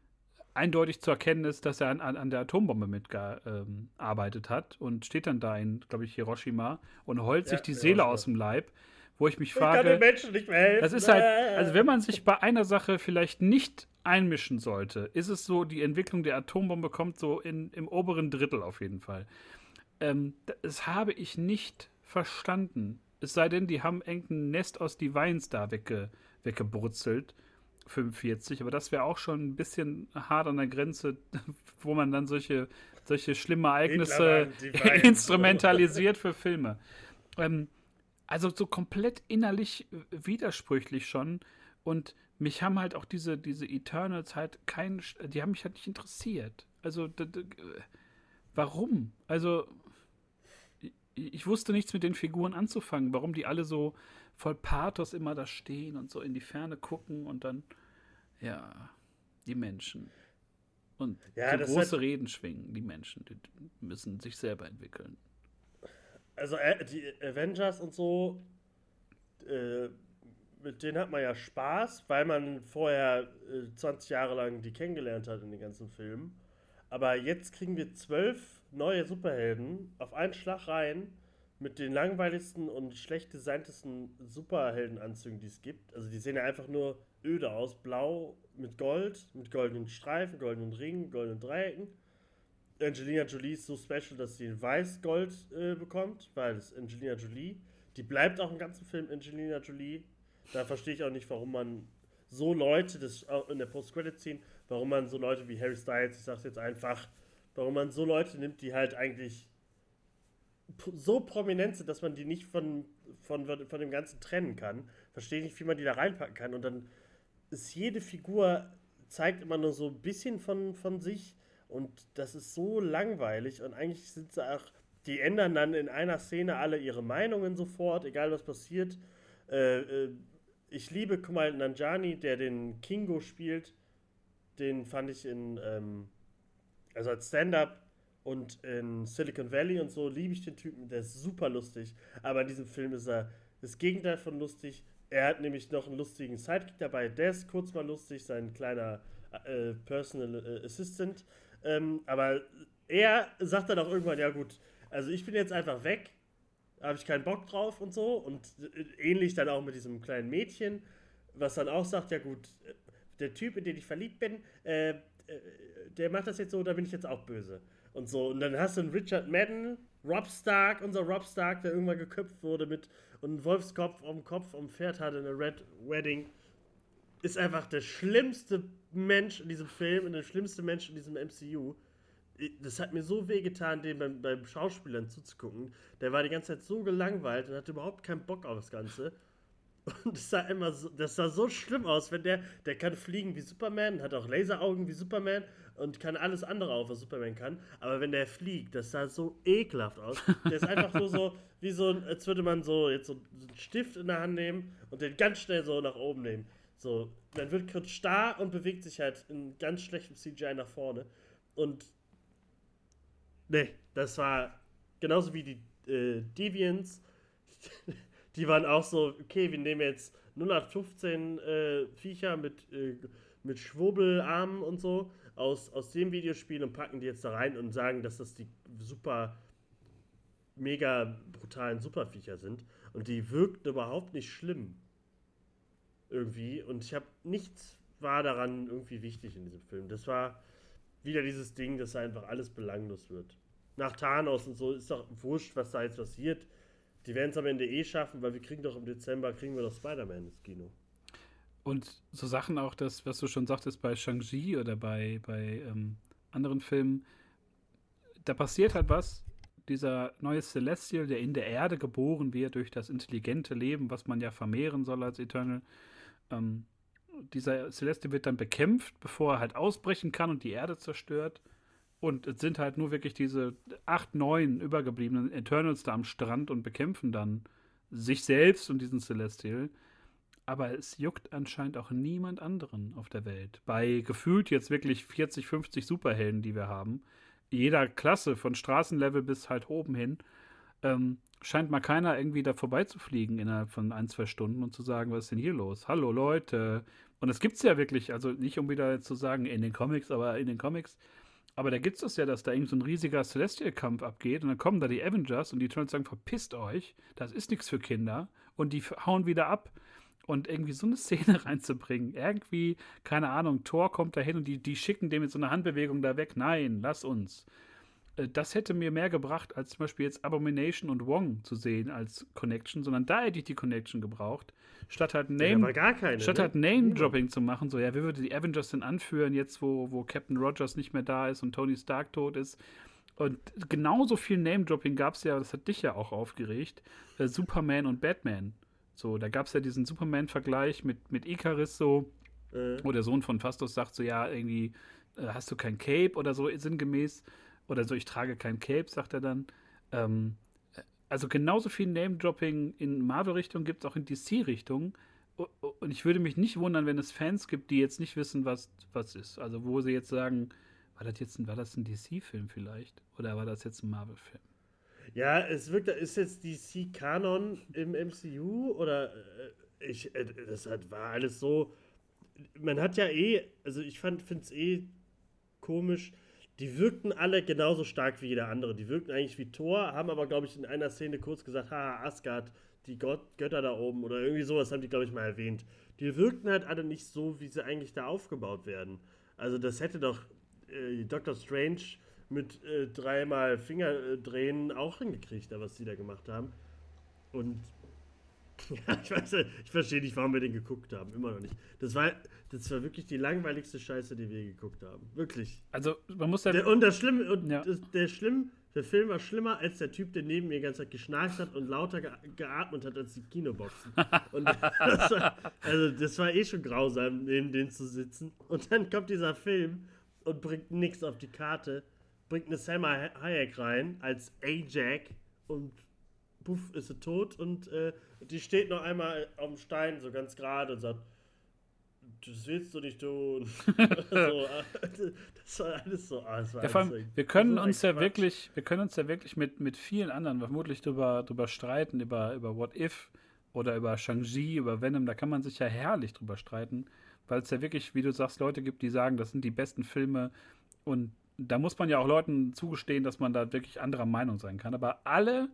eindeutig zu erkennen ist, dass er an, an, der Atombombe mitgearbeitet hat und steht dann da in, glaube ich, Hiroshima und heult sich Ja, die ja, Seele aus dem Leib, wo ich mich Ich kann den frage, Menschen nicht mehr helfen. das ist halt, also wenn man sich bei einer Sache vielleicht nicht einmischen sollte, ist es so, die Entwicklung der Atombombe kommt so in, im oberen Drittel auf jeden Fall. Ähm, das habe ich nicht verstanden. Es sei denn, die haben irgendein Nest aus Divines da wegge, weggebrutzelt. 45, aber das wäre auch schon ein bisschen hart an der Grenze, wo man dann solche, solche schlimme Ereignisse instrumentalisiert für Filme. Ähm, also so komplett innerlich widersprüchlich schon. Und mich haben halt auch diese, diese Eternals halt kein, die haben mich halt nicht interessiert. Also, warum? Also, ich, wusste nichts mit den Figuren anzufangen, warum die alle so voll Pathos immer da stehen und so in die Ferne gucken und dann, ja, die Menschen. Und Ja, so große hat- Reden schwingen, die Menschen, die müssen sich selber entwickeln. Also äh, die Avengers und so, äh, mit denen hat man ja Spaß, weil man vorher äh, 20 Jahre lang die kennengelernt hat in den ganzen Filmen. Aber jetzt kriegen wir zwölf neue Superhelden auf einen Schlag rein mit den langweiligsten und schlecht designtesten Superheldenanzügen, die es gibt. Also die sehen ja einfach nur öde aus, blau mit Gold, mit goldenen Streifen, goldenen Ringen, goldenen Dreiecken. Angelina Jolie ist so special, dass sie weiß-gold äh, bekommt, weil es Angelina Jolie. Die bleibt auch im ganzen Film Angelina Jolie. Da verstehe ich auch nicht, warum man so Leute, das in der Post-Credit-Scene, warum man so Leute wie Harry Styles, ich sag's jetzt einfach, warum man so Leute nimmt, die halt eigentlich so prominent sind, dass man die nicht von, von, von dem Ganzen trennen kann. Verstehe nicht, wie man die da reinpacken kann. Und dann ist jede Figur, zeigt immer nur so ein bisschen von, von sich. Und das ist so langweilig. Und eigentlich sind sie auch, die ändern dann in einer Szene alle ihre Meinungen sofort, egal was passiert. Äh, äh, ich liebe Kumail Nanjani, der den Kingo spielt. Den fand ich in, ähm, also als Stand-up und in Silicon Valley und so liebe ich den Typen, der ist super lustig. Aber in diesem Film ist er das Gegenteil von lustig. Er hat nämlich noch einen lustigen Sidekick dabei, der ist kurz mal lustig, sein kleiner äh, Personal äh, Assistant. Ähm, aber er sagt dann auch irgendwann, ja gut, also ich bin jetzt einfach weg, habe ich keinen Bock drauf und so. Und äh, ähnlich dann auch mit diesem kleinen Mädchen, was dann auch sagt, ja gut, äh, der Typ, in den ich verliebt bin, äh, äh, der macht das jetzt so, da bin ich jetzt auch böse und so. Und dann hast du einen Richard Madden, Rob Stark, unser Rob Stark, der irgendwann geköpft wurde mit und einen Wolfskopf am Kopf am Pferd hatte in der Red Wedding. Ist einfach der schlimmste Mensch in diesem Film und der schlimmste Mensch in diesem MCU. Das hat mir so wehgetan, dem beim, beim Schauspielern zuzugucken. Der war die ganze Zeit so gelangweilt und hatte überhaupt keinen Bock auf das Ganze. Und das sah immer so, das sah so schlimm aus, wenn der, der kann fliegen wie Superman, hat auch Laseraugen wie Superman und kann alles andere auf, was Superman kann. Aber wenn der fliegt, das sah so ekelhaft aus. Der ist einfach nur so, wie so, als würde man so jetzt so einen Stift in der Hand nehmen und den ganz schnell so nach oben nehmen. So, dann wird kurz starr und bewegt sich halt in ganz schlechtem CGI nach vorne. Und nee, das war genauso wie die äh, Deviants. die waren auch so, okay, wir nehmen jetzt 0815 äh, Viecher mit, äh, mit Schwurbelarmen und so aus, aus dem Videospiel und packen die jetzt da rein und sagen, dass das die super mega brutalen Superviecher sind. Und die wirkten überhaupt nicht schlimm. Irgendwie. Und ich habe nichts war daran irgendwie wichtig in diesem Film. Das war wieder dieses Ding, dass einfach alles belanglos wird. Nach Thanos und so ist doch wurscht, was da jetzt passiert. Die werden es am Ende eh schaffen, weil wir kriegen doch im Dezember, kriegen wir doch Spider-Man ins Kino. Und so Sachen auch, das, was du schon sagtest bei Shang-Chi oder bei, bei ähm, anderen Filmen, da passiert halt was. Dieser neue Celestial, der in der Erde geboren wird durch das intelligente Leben, was man ja vermehren soll als Eternal, ähm, dieser Celestial wird dann bekämpft, bevor er halt ausbrechen kann und die Erde zerstört. Und es sind halt nur wirklich diese acht, neun übergebliebenen Eternals da am Strand und bekämpfen dann sich selbst und diesen Celestial. Aber es juckt anscheinend auch niemand anderen auf der Welt. Bei gefühlt jetzt wirklich 40, 50 Superhelden, die wir haben, jeder Klasse, von Straßenlevel bis halt oben hin, ähm, scheint mal keiner irgendwie da vorbeizufliegen innerhalb von ein, zwei Stunden und zu sagen, was ist denn hier los? Hallo Leute. Und das gibt es ja wirklich, also nicht um wieder zu sagen in den Comics, aber in den Comics aber da gibt es ja, dass da irgend so ein riesiger Celestial-Kampf abgeht und dann kommen da die Avengers und die Trolls sagen, verpisst euch, das ist nichts für Kinder und die hauen wieder ab. Und irgendwie so eine Szene reinzubringen, irgendwie, keine Ahnung, Thor kommt da hin und die, die schicken dem mit so einer Handbewegung da weg. Nein, lass uns. Äh, das hätte mir mehr gebracht, als zum Beispiel jetzt Abomination und Wong zu sehen als Connection, sondern da hätte ich die Connection gebraucht, statt halt Name, ja, keine, statt ne? halt Name-Dropping zu machen, so, ja, wie würde die Avengers denn anführen, jetzt wo, wo Captain Rogers nicht mehr da ist und Tony Stark tot ist. Und genauso viel Name-Dropping gab es ja, das hat dich ja auch aufgeregt, äh, Superman und Batman. So, da gab es ja diesen Superman-Vergleich mit, mit Icarus so, äh. wo der Sohn von Fastos sagt so, ja, irgendwie äh, hast du kein Cape oder so sinngemäß. Oder so, ich trage kein Cape, sagt er dann. Ähm, also genauso viel Name-Dropping in Marvel-Richtung gibt es auch in DC-Richtung. Und ich würde mich nicht wundern, wenn es Fans gibt, die jetzt nicht wissen, was was ist. Also wo sie jetzt sagen, war das jetzt ein, ein DC-Film vielleicht? Oder war das jetzt ein Marvel-Film? Ja, es wirkt, ist jetzt DC-Kanon im MCU oder äh, ich, äh, das war alles so. Man hat ja eh, also ich finde es eh komisch, die wirkten alle genauso stark wie jeder andere. Die wirkten eigentlich wie Thor, haben aber, glaube ich, in einer Szene kurz gesagt, ha, Asgard, die Gott, Götter da oben oder irgendwie sowas haben die, glaube ich, mal erwähnt. Die wirkten halt alle nicht so, wie sie eigentlich da aufgebaut werden. Also das hätte doch äh, Doctor Strange mit äh, dreimal Fingerdrehen auch hingekriegt, was die da gemacht haben. Und Ja, ich weiß, ich verstehe nicht, warum wir den geguckt haben. Immer noch nicht. Das war, das war wirklich die langweiligste Scheiße, die wir geguckt haben. Wirklich. Also, man muss ja. Der, und das Schlimme, und ja. das, der Schlimm, der Film war schlimmer als der Typ, der neben mir die ganze Zeit geschnarcht hat und lauter ge geatmet hat als die Kinoboxen. Und das war, also das war eh schon grausam, neben denen zu sitzen. Und dann kommt dieser Film und bringt nichts auf die Karte, bringt eine Selma Hayek rein als A-Jack und puff, ist sie tot und äh, die steht noch einmal auf dem Stein so ganz gerade und sagt, das willst du nicht tun. so, das war alles so. Ah, war ja, allem, so wir können so uns ja Quatsch. wirklich, wir können uns ja wirklich mit, mit vielen anderen vermutlich drüber, drüber streiten, über, über What If oder über Shang-Chi, über Venom, da kann man sich ja herrlich drüber streiten, weil es ja wirklich, wie du sagst, Leute gibt, die sagen, das sind die besten Filme und da muss man ja auch Leuten zugestehen, dass man da wirklich anderer Meinung sein kann. Aber alle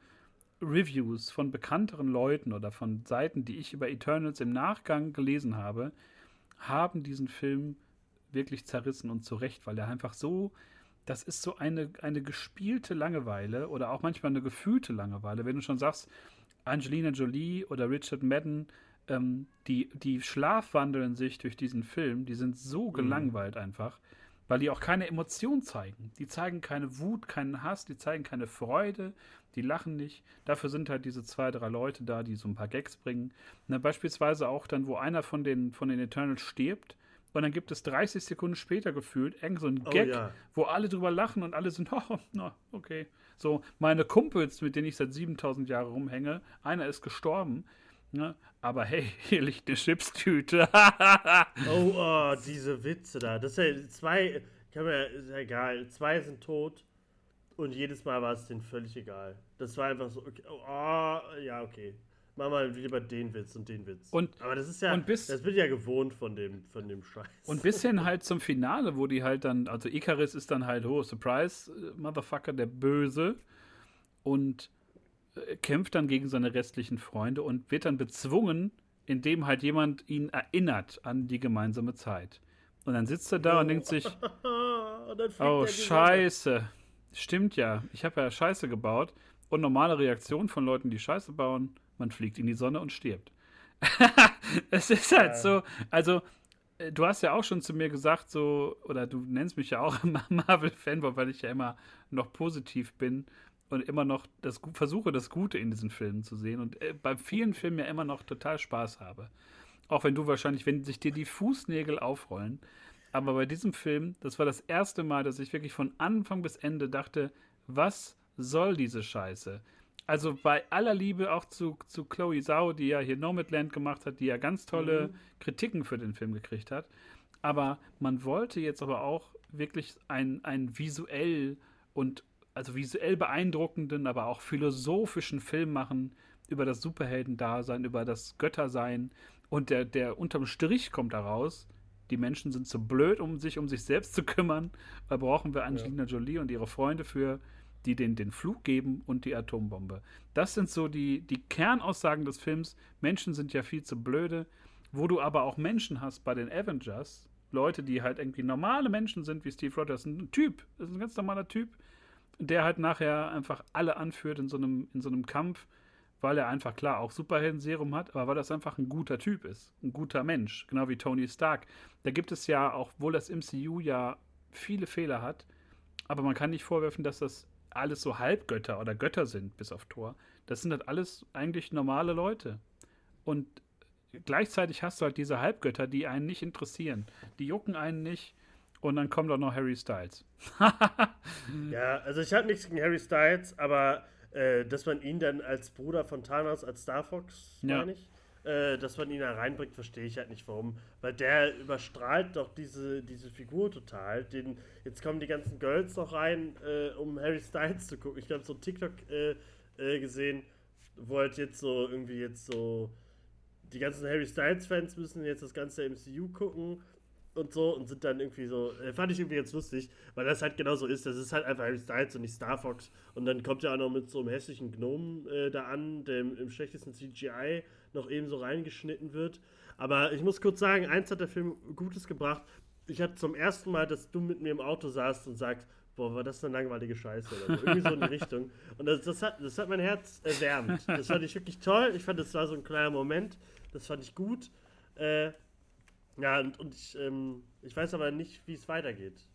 Reviews von bekannteren Leuten oder von Seiten, die ich über Eternals im Nachgang gelesen habe, haben diesen Film wirklich zerrissen und zu Recht, weil er einfach so, das ist so eine, eine gespielte Langeweile oder auch manchmal eine gefühlte Langeweile. Wenn du schon sagst, Angelina Jolie oder Richard Madden, ähm, die, die schlafwandeln sich durch diesen Film, die sind so mhm. gelangweilt mhm. Weil die auch keine Emotion zeigen. Die zeigen keine Wut, keinen Hass, die zeigen keine Freude, die lachen nicht. Dafür sind halt diese zwei, drei Leute da, die so ein paar Gags bringen. Na, beispielsweise auch dann, wo einer von den, von den Eternals stirbt. Und dann gibt es 30 Sekunden später gefühlt irgend so ein oh Gag, oh, ja. wo alle drüber lachen und alle sind, oh, na, okay. So, meine Kumpels, mit denen ich seit 7000 Jahren rumhänge, einer ist gestorben. Ne? Aber hey, hier liegt eine Chipstüte. oh, oh, diese Witze da. Das ist ja zwei, kann man, ist ja egal. Zwei sind tot. Und jedes Mal war es denen völlig egal. Das war einfach so, okay, oh, ja, okay. Mach mal lieber den Witz und den Witz. Und, Aber das ist ja, bis, das wird ja gewohnt von dem, von dem Scheiß. Und bis hin halt zum Finale, wo die halt dann, also Icarus ist dann halt, oh, Surprise, Motherfucker, der Böse. Und kämpft dann gegen seine restlichen Freunde und wird dann bezwungen, indem halt jemand ihn erinnert an die gemeinsame Zeit. Und dann sitzt er da oh. und denkt sich, oh, scheiße. Stimmt ja. Ich habe ja Scheiße gebaut. Und normale Reaktion von Leuten, die Scheiße bauen, man fliegt in die Sonne und stirbt. es ist halt so, also äh, du hast ja auch schon zu mir gesagt, so, oder du nennst mich ja auch immer Marvel-Fanboy, weil ich ja immer noch positiv bin und immer noch das, versuche, das Gute in diesen Filmen zu sehen und äh, bei vielen Filmen ja immer noch total Spaß habe. Auch wenn du wahrscheinlich, wenn sich dir die Fußnägel aufrollen, aber bei diesem Film, das war das erste Mal, dass ich wirklich von Anfang bis Ende dachte, was soll diese Scheiße? Also bei aller Liebe auch zu, zu Chloe Zhao, die ja hier Nomadland gemacht hat, die ja ganz tolle mhm. Kritiken für den Film gekriegt hat. Aber man wollte jetzt aber auch wirklich ein, ein visuell und also visuell beeindruckenden, aber auch philosophischen Film machen über das Superheldendasein, über das Göttersein. Und der, der unterm Strich kommt daraus, die Menschen sind zu blöd, um sich um sich selbst zu kümmern. Da brauchen wir Angelina ja. Jolie und ihre Freunde für, die den, den Flug geben und die Atombombe. Das sind so die, die Kernaussagen des Films. Menschen sind ja viel zu blöde. Wo du aber auch Menschen hast bei den Avengers, Leute, die halt irgendwie normale Menschen sind, wie Steve Rogers, ein Typ, das ist ein ganz normaler Typ, der halt nachher einfach alle anführt in so einem, in so einem Kampf weil er einfach klar auch Superhelden-Serum hat, aber weil das einfach ein guter Typ ist, ein guter Mensch, genau wie Tony Stark. Da gibt es ja, auch wohl das MCU ja viele Fehler hat, aber man kann nicht vorwerfen, dass das alles so Halbgötter oder Götter sind, bis auf Thor. Das sind halt alles eigentlich normale Leute. Und gleichzeitig hast du halt diese Halbgötter, die einen nicht interessieren. Die jucken einen nicht. Und dann kommt auch noch Harry Styles. ja, also ich habe nichts gegen Harry Styles, aber äh, dass man ihn dann als Bruder von Thanos, als Star Fox, ja. meine ich, äh, dass man ihn da reinbringt, verstehe ich halt nicht warum. Weil der überstrahlt doch diese, diese Figur total. Den, jetzt kommen die ganzen Girls noch rein, äh, um Harry Styles zu gucken. Ich habe so TikTok äh, äh, gesehen, wo halt jetzt so irgendwie jetzt so die ganzen Harry Styles-Fans müssen jetzt das ganze MCU gucken und so und sind dann irgendwie so, äh, fand ich irgendwie ganz lustig, weil das halt genau so ist. Das ist halt einfach Harry Styles und nicht Star Fox. Und dann kommt er auch noch mit so einem hässlichen Gnomen äh, da an, der im, schlechtesten CGI noch eben so reingeschnitten wird. Aber ich muss kurz sagen, eins hat der Film Gutes gebracht. Ich hatte zum ersten Mal, dass du mit mir im Auto saßt und sagst, boah, war das eine langweilige Scheiße oder so. Irgendwie so in die Richtung. Und das, das, hat, das hat mein Herz erwärmt. Das fand ich wirklich toll. Ich fand, das war so ein kleiner Moment. Das fand ich gut. Äh, ja, und, und ich, ähm, ich weiß aber nicht, wie es weitergeht.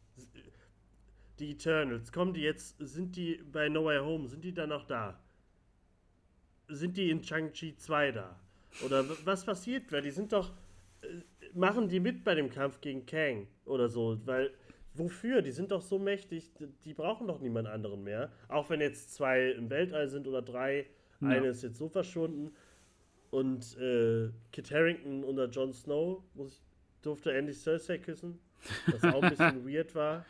Die Eternals, kommen die jetzt, sind die bei No Way Home, sind die dann noch da? Sind die in Shang-Chi 2 da? Oder was passiert? Weil die sind doch, äh, machen die mit bei dem Kampf gegen Kang oder so? Weil Wofür? Die sind doch so mächtig, die brauchen doch niemand anderen mehr. Auch wenn jetzt zwei im Weltall sind oder drei. Ja. Eine ist jetzt so verschwunden. Und äh, Kit Harrington oder Jon Snow muss, durfte endlich Cersei küssen. Was auch ein bisschen weird war.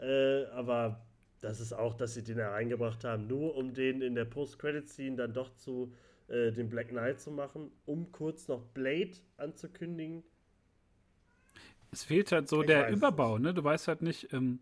Äh, aber das ist auch, dass sie den da reingebracht haben, nur um den in der Post-Credit-Scene dann doch zu äh, dem Black Knight zu machen, um kurz noch Blade anzukündigen es fehlt halt so ich der Überbau, ne? Du weißt halt nicht, ähm,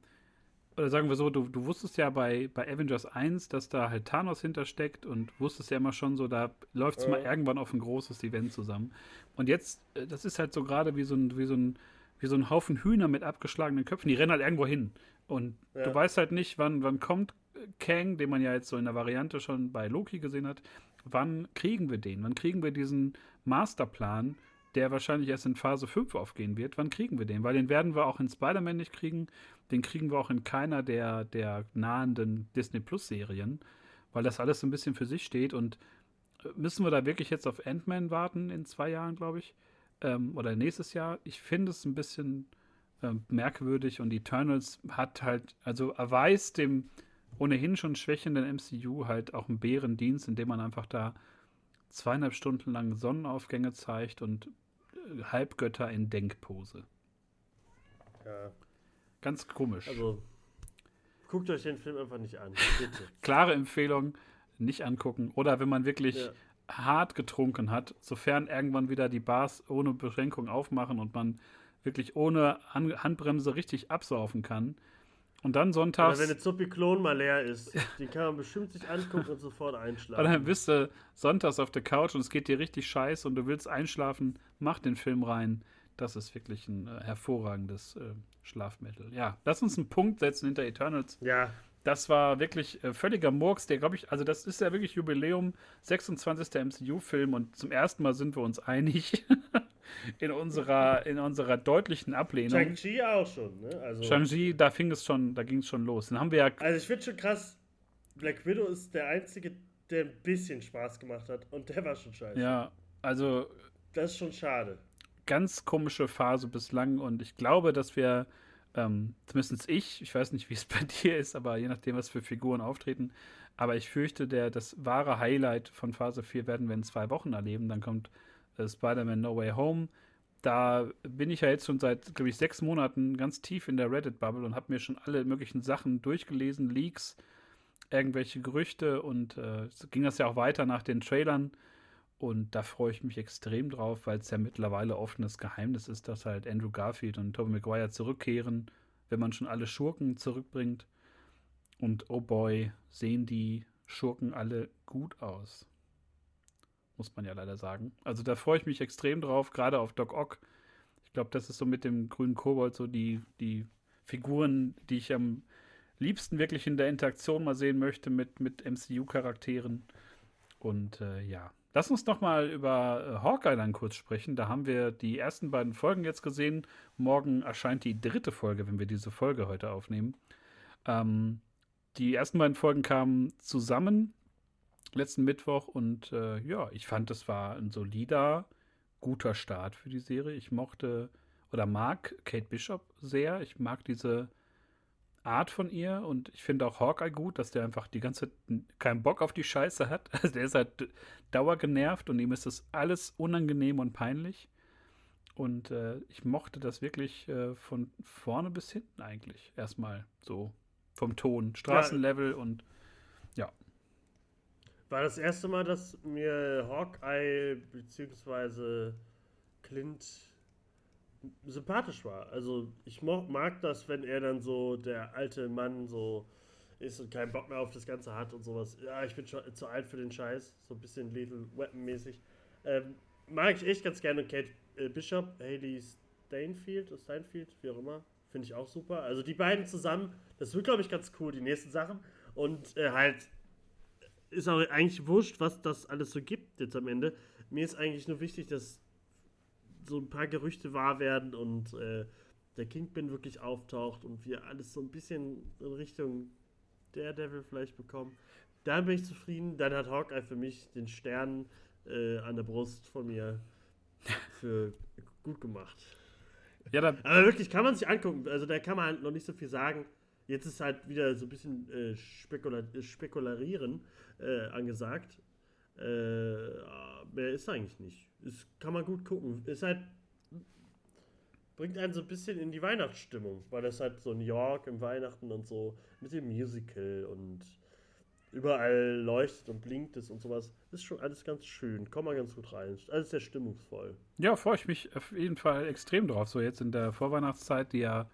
oder sagen wir so, du, du wusstest ja bei, bei Avengers 1, dass da halt Thanos hintersteckt und wusstest ja immer schon so, da läuft es äh. mal irgendwann auf ein großes Event zusammen. Und jetzt, äh, das ist halt so gerade wie so ein, wie so ein, wie so ein Haufen Hühner mit abgeschlagenen Köpfen, die rennen halt irgendwo hin. Und ja. du weißt halt nicht, wann, wann kommt Kang, den man ja jetzt so in der Variante schon bei Loki gesehen hat, wann kriegen wir den? Wann kriegen wir diesen Masterplan der wahrscheinlich erst in Phase 5 aufgehen wird. Wann kriegen wir den? Weil den werden wir auch in Spider-Man nicht kriegen. Den kriegen wir auch in keiner der, der nahenden Disney Plus-Serien, weil das alles so ein bisschen für sich steht. Und äh, müssen wir da wirklich jetzt auf Ant-Man warten in zwei Jahren, glaube ich? Ähm, oder nächstes Jahr? Ich finde es ein bisschen äh, merkwürdig und Eternals hat halt, also erweist dem ohnehin schon schwächenden MCU halt auch einen Bärendienst, indem man einfach da zweieinhalb Stunden lang Sonnenaufgänge zeigt und Halbgötter in Denkpose. Ja. Ganz komisch. Also, guckt euch den Film einfach nicht an. Bitte. Klare Empfehlung, nicht angucken. Oder wenn man wirklich ja. hart getrunken hat, sofern irgendwann wieder die Bars ohne Beschränkung aufmachen und man wirklich ohne Handbremse richtig absaufen kann, und dann sonntags. Oder wenn eine Zupi-Klon mal leer ist, die kann man bestimmt sich angucken und sofort einschlafen. Und dann bist du sonntags auf der Couch und es geht dir richtig scheiße und du willst einschlafen, mach den Film rein. Das ist wirklich ein äh, hervorragendes äh, Schlafmittel. Ja, lass uns einen Punkt setzen hinter Eternals. Ja. Das war wirklich äh, völliger Murks, der glaube ich, also das ist ja wirklich Jubiläum, 26. MCU-Film und zum ersten Mal sind wir uns einig. in unserer, in unserer deutlichen Ablehnung. Shang-Chi auch schon, ne? Also Shang-Chi, da fing es schon, da ging es schon los. Dann haben wir ja. Also ich finde schon krass, Black Widow ist der einzige, der ein bisschen Spaß gemacht hat und der war schon scheiße. Ja, also. Das ist schon schade. Ganz komische Phase bislang und ich glaube, dass wir, ähm, zumindest ich, ich weiß nicht, wie es bei dir ist, aber je nachdem, was für Figuren auftreten, aber ich fürchte, der, das wahre Highlight von Phase 4 werden wir in zwei Wochen erleben. Dann kommt äh, Spider-Man No Way Home. Da bin ich ja jetzt schon seit, glaube ich, sechs Monaten ganz tief in der Reddit-Bubble und habe mir schon alle möglichen Sachen durchgelesen, Leaks, irgendwelche Gerüchte und äh, ging das ja auch weiter nach den Trailern. Und da freue ich mich extrem drauf, weil es ja mittlerweile offenes Geheimnis ist, dass halt Andrew Garfield und Tobey Maguire zurückkehren, wenn man schon alle Schurken zurückbringt. Und oh boy, sehen die Schurken alle gut aus muss man ja leider sagen. Also da freue ich mich extrem drauf, gerade auf Doc Ock. Ich glaube, das ist so mit dem grünen Kobold so die, die Figuren, die ich am liebsten wirklich in der Interaktion mal sehen möchte mit, mit MCU-Charakteren. Und äh, ja, lass uns noch mal über äh, Hawkeye dann kurz sprechen. Da haben wir die ersten beiden Folgen jetzt gesehen. Morgen erscheint die dritte Folge, wenn wir diese Folge heute aufnehmen. Ähm, die ersten beiden Folgen kamen zusammen letzten Mittwoch und äh, ja, ich fand, es war ein solider, guter Start für die Serie. Ich mochte oder mag Kate Bishop sehr. Ich mag diese Art von ihr und ich finde auch Hawkeye gut, dass der einfach die ganze Zeit keinen Bock auf die Scheiße hat. Also der ist halt dauergenervt und ihm ist das alles unangenehm und peinlich. Und äh, ich mochte das wirklich äh, von vorne bis hinten eigentlich. Erstmal so vom Ton, Straßenlevel ja. und ja war das erste Mal, dass mir Hawkeye bzw. Clint sympathisch war. Also ich mag das, wenn er dann so der alte Mann so ist und keinen Bock mehr auf das Ganze hat und sowas. Ja, ich bin schon zu alt für den Scheiß. So ein bisschen Little Weapon-mäßig. Ähm, mag ich echt ganz gerne. Und Kate äh, Bishop, Haley Steinfeld, Steinfeld, wie auch immer. Finde ich auch super. Also die beiden zusammen, das wird, glaube ich, ganz cool, die nächsten Sachen. Und äh, halt, ist auch eigentlich wurscht, was das alles so gibt jetzt am Ende. Mir ist eigentlich nur wichtig, dass so ein paar Gerüchte wahr werden und äh, der Kingpin wirklich auftaucht und wir alles so ein bisschen in Richtung Daredevil vielleicht bekommen. Dann bin ich zufrieden. Dann hat Hawkeye für mich den Stern äh, an der Brust von mir für gut gemacht. Ja, Aber wirklich, kann man sich angucken. Also da kann man halt noch nicht so viel sagen. Jetzt ist halt wieder so ein bisschen äh, spekula Spekularieren äh, angesagt. Äh, mehr ist eigentlich nicht. Ist, kann man gut gucken. Ist halt bringt einen so ein bisschen in die Weihnachtsstimmung, weil das halt so New York im Weihnachten und so mit dem Musical und überall leuchtet und blinkt es und sowas. Ist schon alles ganz schön. Kommt mal ganz gut rein. Alles sehr stimmungsvoll. Ja, freue ich mich auf jeden Fall extrem drauf. So jetzt in der Vorweihnachtszeit, die ja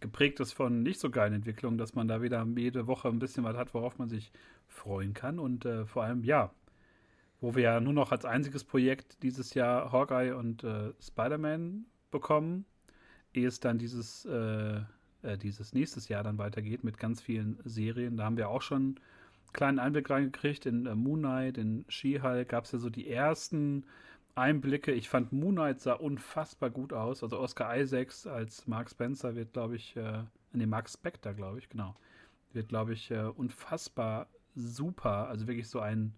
geprägt ist von nicht so geilen Entwicklungen, dass man da wieder jede Woche ein bisschen was hat, worauf man sich freuen kann. Und äh, vor allem, ja, wo wir ja nur noch als einziges Projekt dieses Jahr Hawkeye und äh, Spider-Man bekommen, ehe es dann dieses, äh, äh dieses nächstes Jahr dann weitergeht mit ganz vielen Serien. Da haben wir auch schon kleinen Einblick reingekriegt. In äh, Moon Knight, in She-Hulk gab es ja so die ersten Einblicke. Ich fand Moon Knight sah unfassbar gut aus. Also Oscar Isaacs als Mark Spencer wird, glaube ich, äh, nee, Mark Spector, glaube ich, genau. Wird, glaube ich, äh, unfassbar super. Also wirklich so ein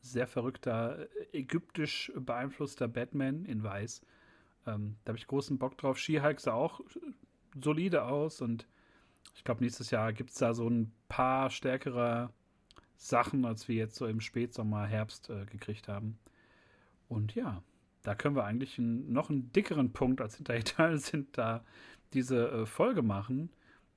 sehr verrückter, äh, ägyptisch beeinflusster Batman in Weiß. Ähm, da habe ich großen Bock drauf. She-Hulk sah auch solide aus und ich glaube, nächstes Jahr gibt es da so ein paar stärkere Sachen, als wir jetzt so im Spätsommer, Herbst äh, gekriegt haben. Und ja, da können wir eigentlich einen, noch einen dickeren Punkt als hinterher sind, da diese äh, Folge machen.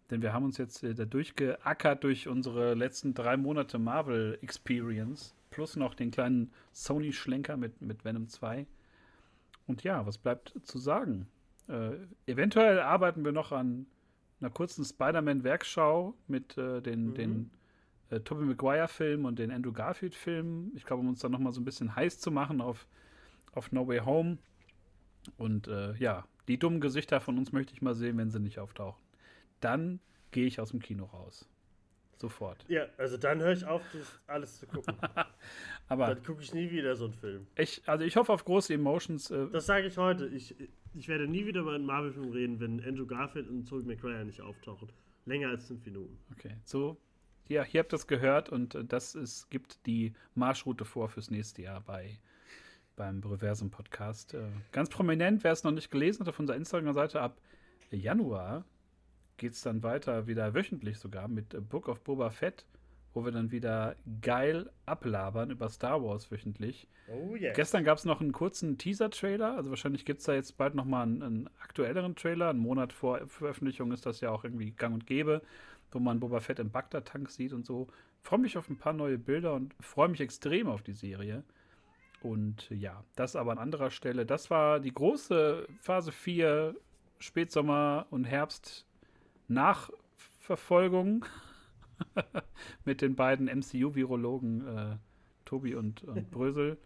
Denn wir haben uns jetzt äh, da durchgeackert durch unsere letzten drei Monate Marvel Experience. Plus noch den kleinen Sony-Schlenker mit, mit Venom 2. Und ja, was bleibt zu sagen? Äh, eventuell arbeiten wir noch an einer kurzen Spider-Man-Werkschau mit äh, den, mhm. den äh, Tobey Maguire-Film und den Andrew Garfield-Film. Ich glaube, um uns dann nochmal so ein bisschen heiß zu machen auf, auf No Way Home. Und äh, ja, die dummen Gesichter von uns möchte ich mal sehen, wenn sie nicht auftauchen. Dann gehe ich aus dem Kino raus. Sofort. Ja, also dann höre ich auf, das alles zu gucken. Aber dann gucke ich nie wieder so einen Film. Ich, also ich hoffe auf große Emotions. Äh das sage ich heute. Ich, ich werde nie wieder über einen Marvel-Film reden, wenn Andrew Garfield und Tobey Maguire nicht auftauchen. Länger als fünf Minuten. Okay, so ja, hier habt ihr das gehört und äh, das ist, gibt die Marschroute vor fürs nächste Jahr bei beim Reversum Podcast. Äh, ganz prominent, wer es noch nicht gelesen hat auf unserer Instagram-Seite, ab Januar geht es dann weiter, wieder wöchentlich sogar, mit Book of Boba Fett, wo wir dann wieder geil ablabern über Star Wars wöchentlich. Oh yeah. Gestern gab es noch einen kurzen Teaser-Trailer, also wahrscheinlich gibt es da jetzt bald nochmal einen, einen aktuelleren Trailer. Einen Monat vor Veröffentlichung ist das ja auch irgendwie gang und gäbe wo man Boba Fett im Bagdad-Tank sieht und so. Freue mich auf ein paar neue Bilder und freue mich extrem auf die Serie. Und ja, das aber an anderer Stelle. Das war die große Phase 4 Spätsommer und Herbst Nachverfolgung mit den beiden MCU-Virologen äh, Tobi und, und Brösel.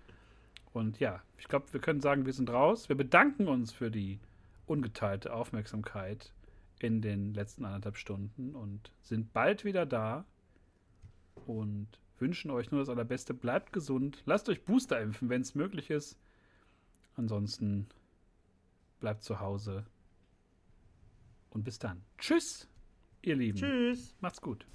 Und ja, ich glaube, wir können sagen, wir sind raus. Wir bedanken uns für die ungeteilte Aufmerksamkeit in den letzten anderthalb Stunden und sind bald wieder da und wünschen euch nur das Allerbeste. Bleibt gesund. Lasst euch Booster impfen, wenn es möglich ist. Ansonsten bleibt zu Hause. Und bis dann. Tschüss, ihr Lieben. Tschüss. Macht's gut.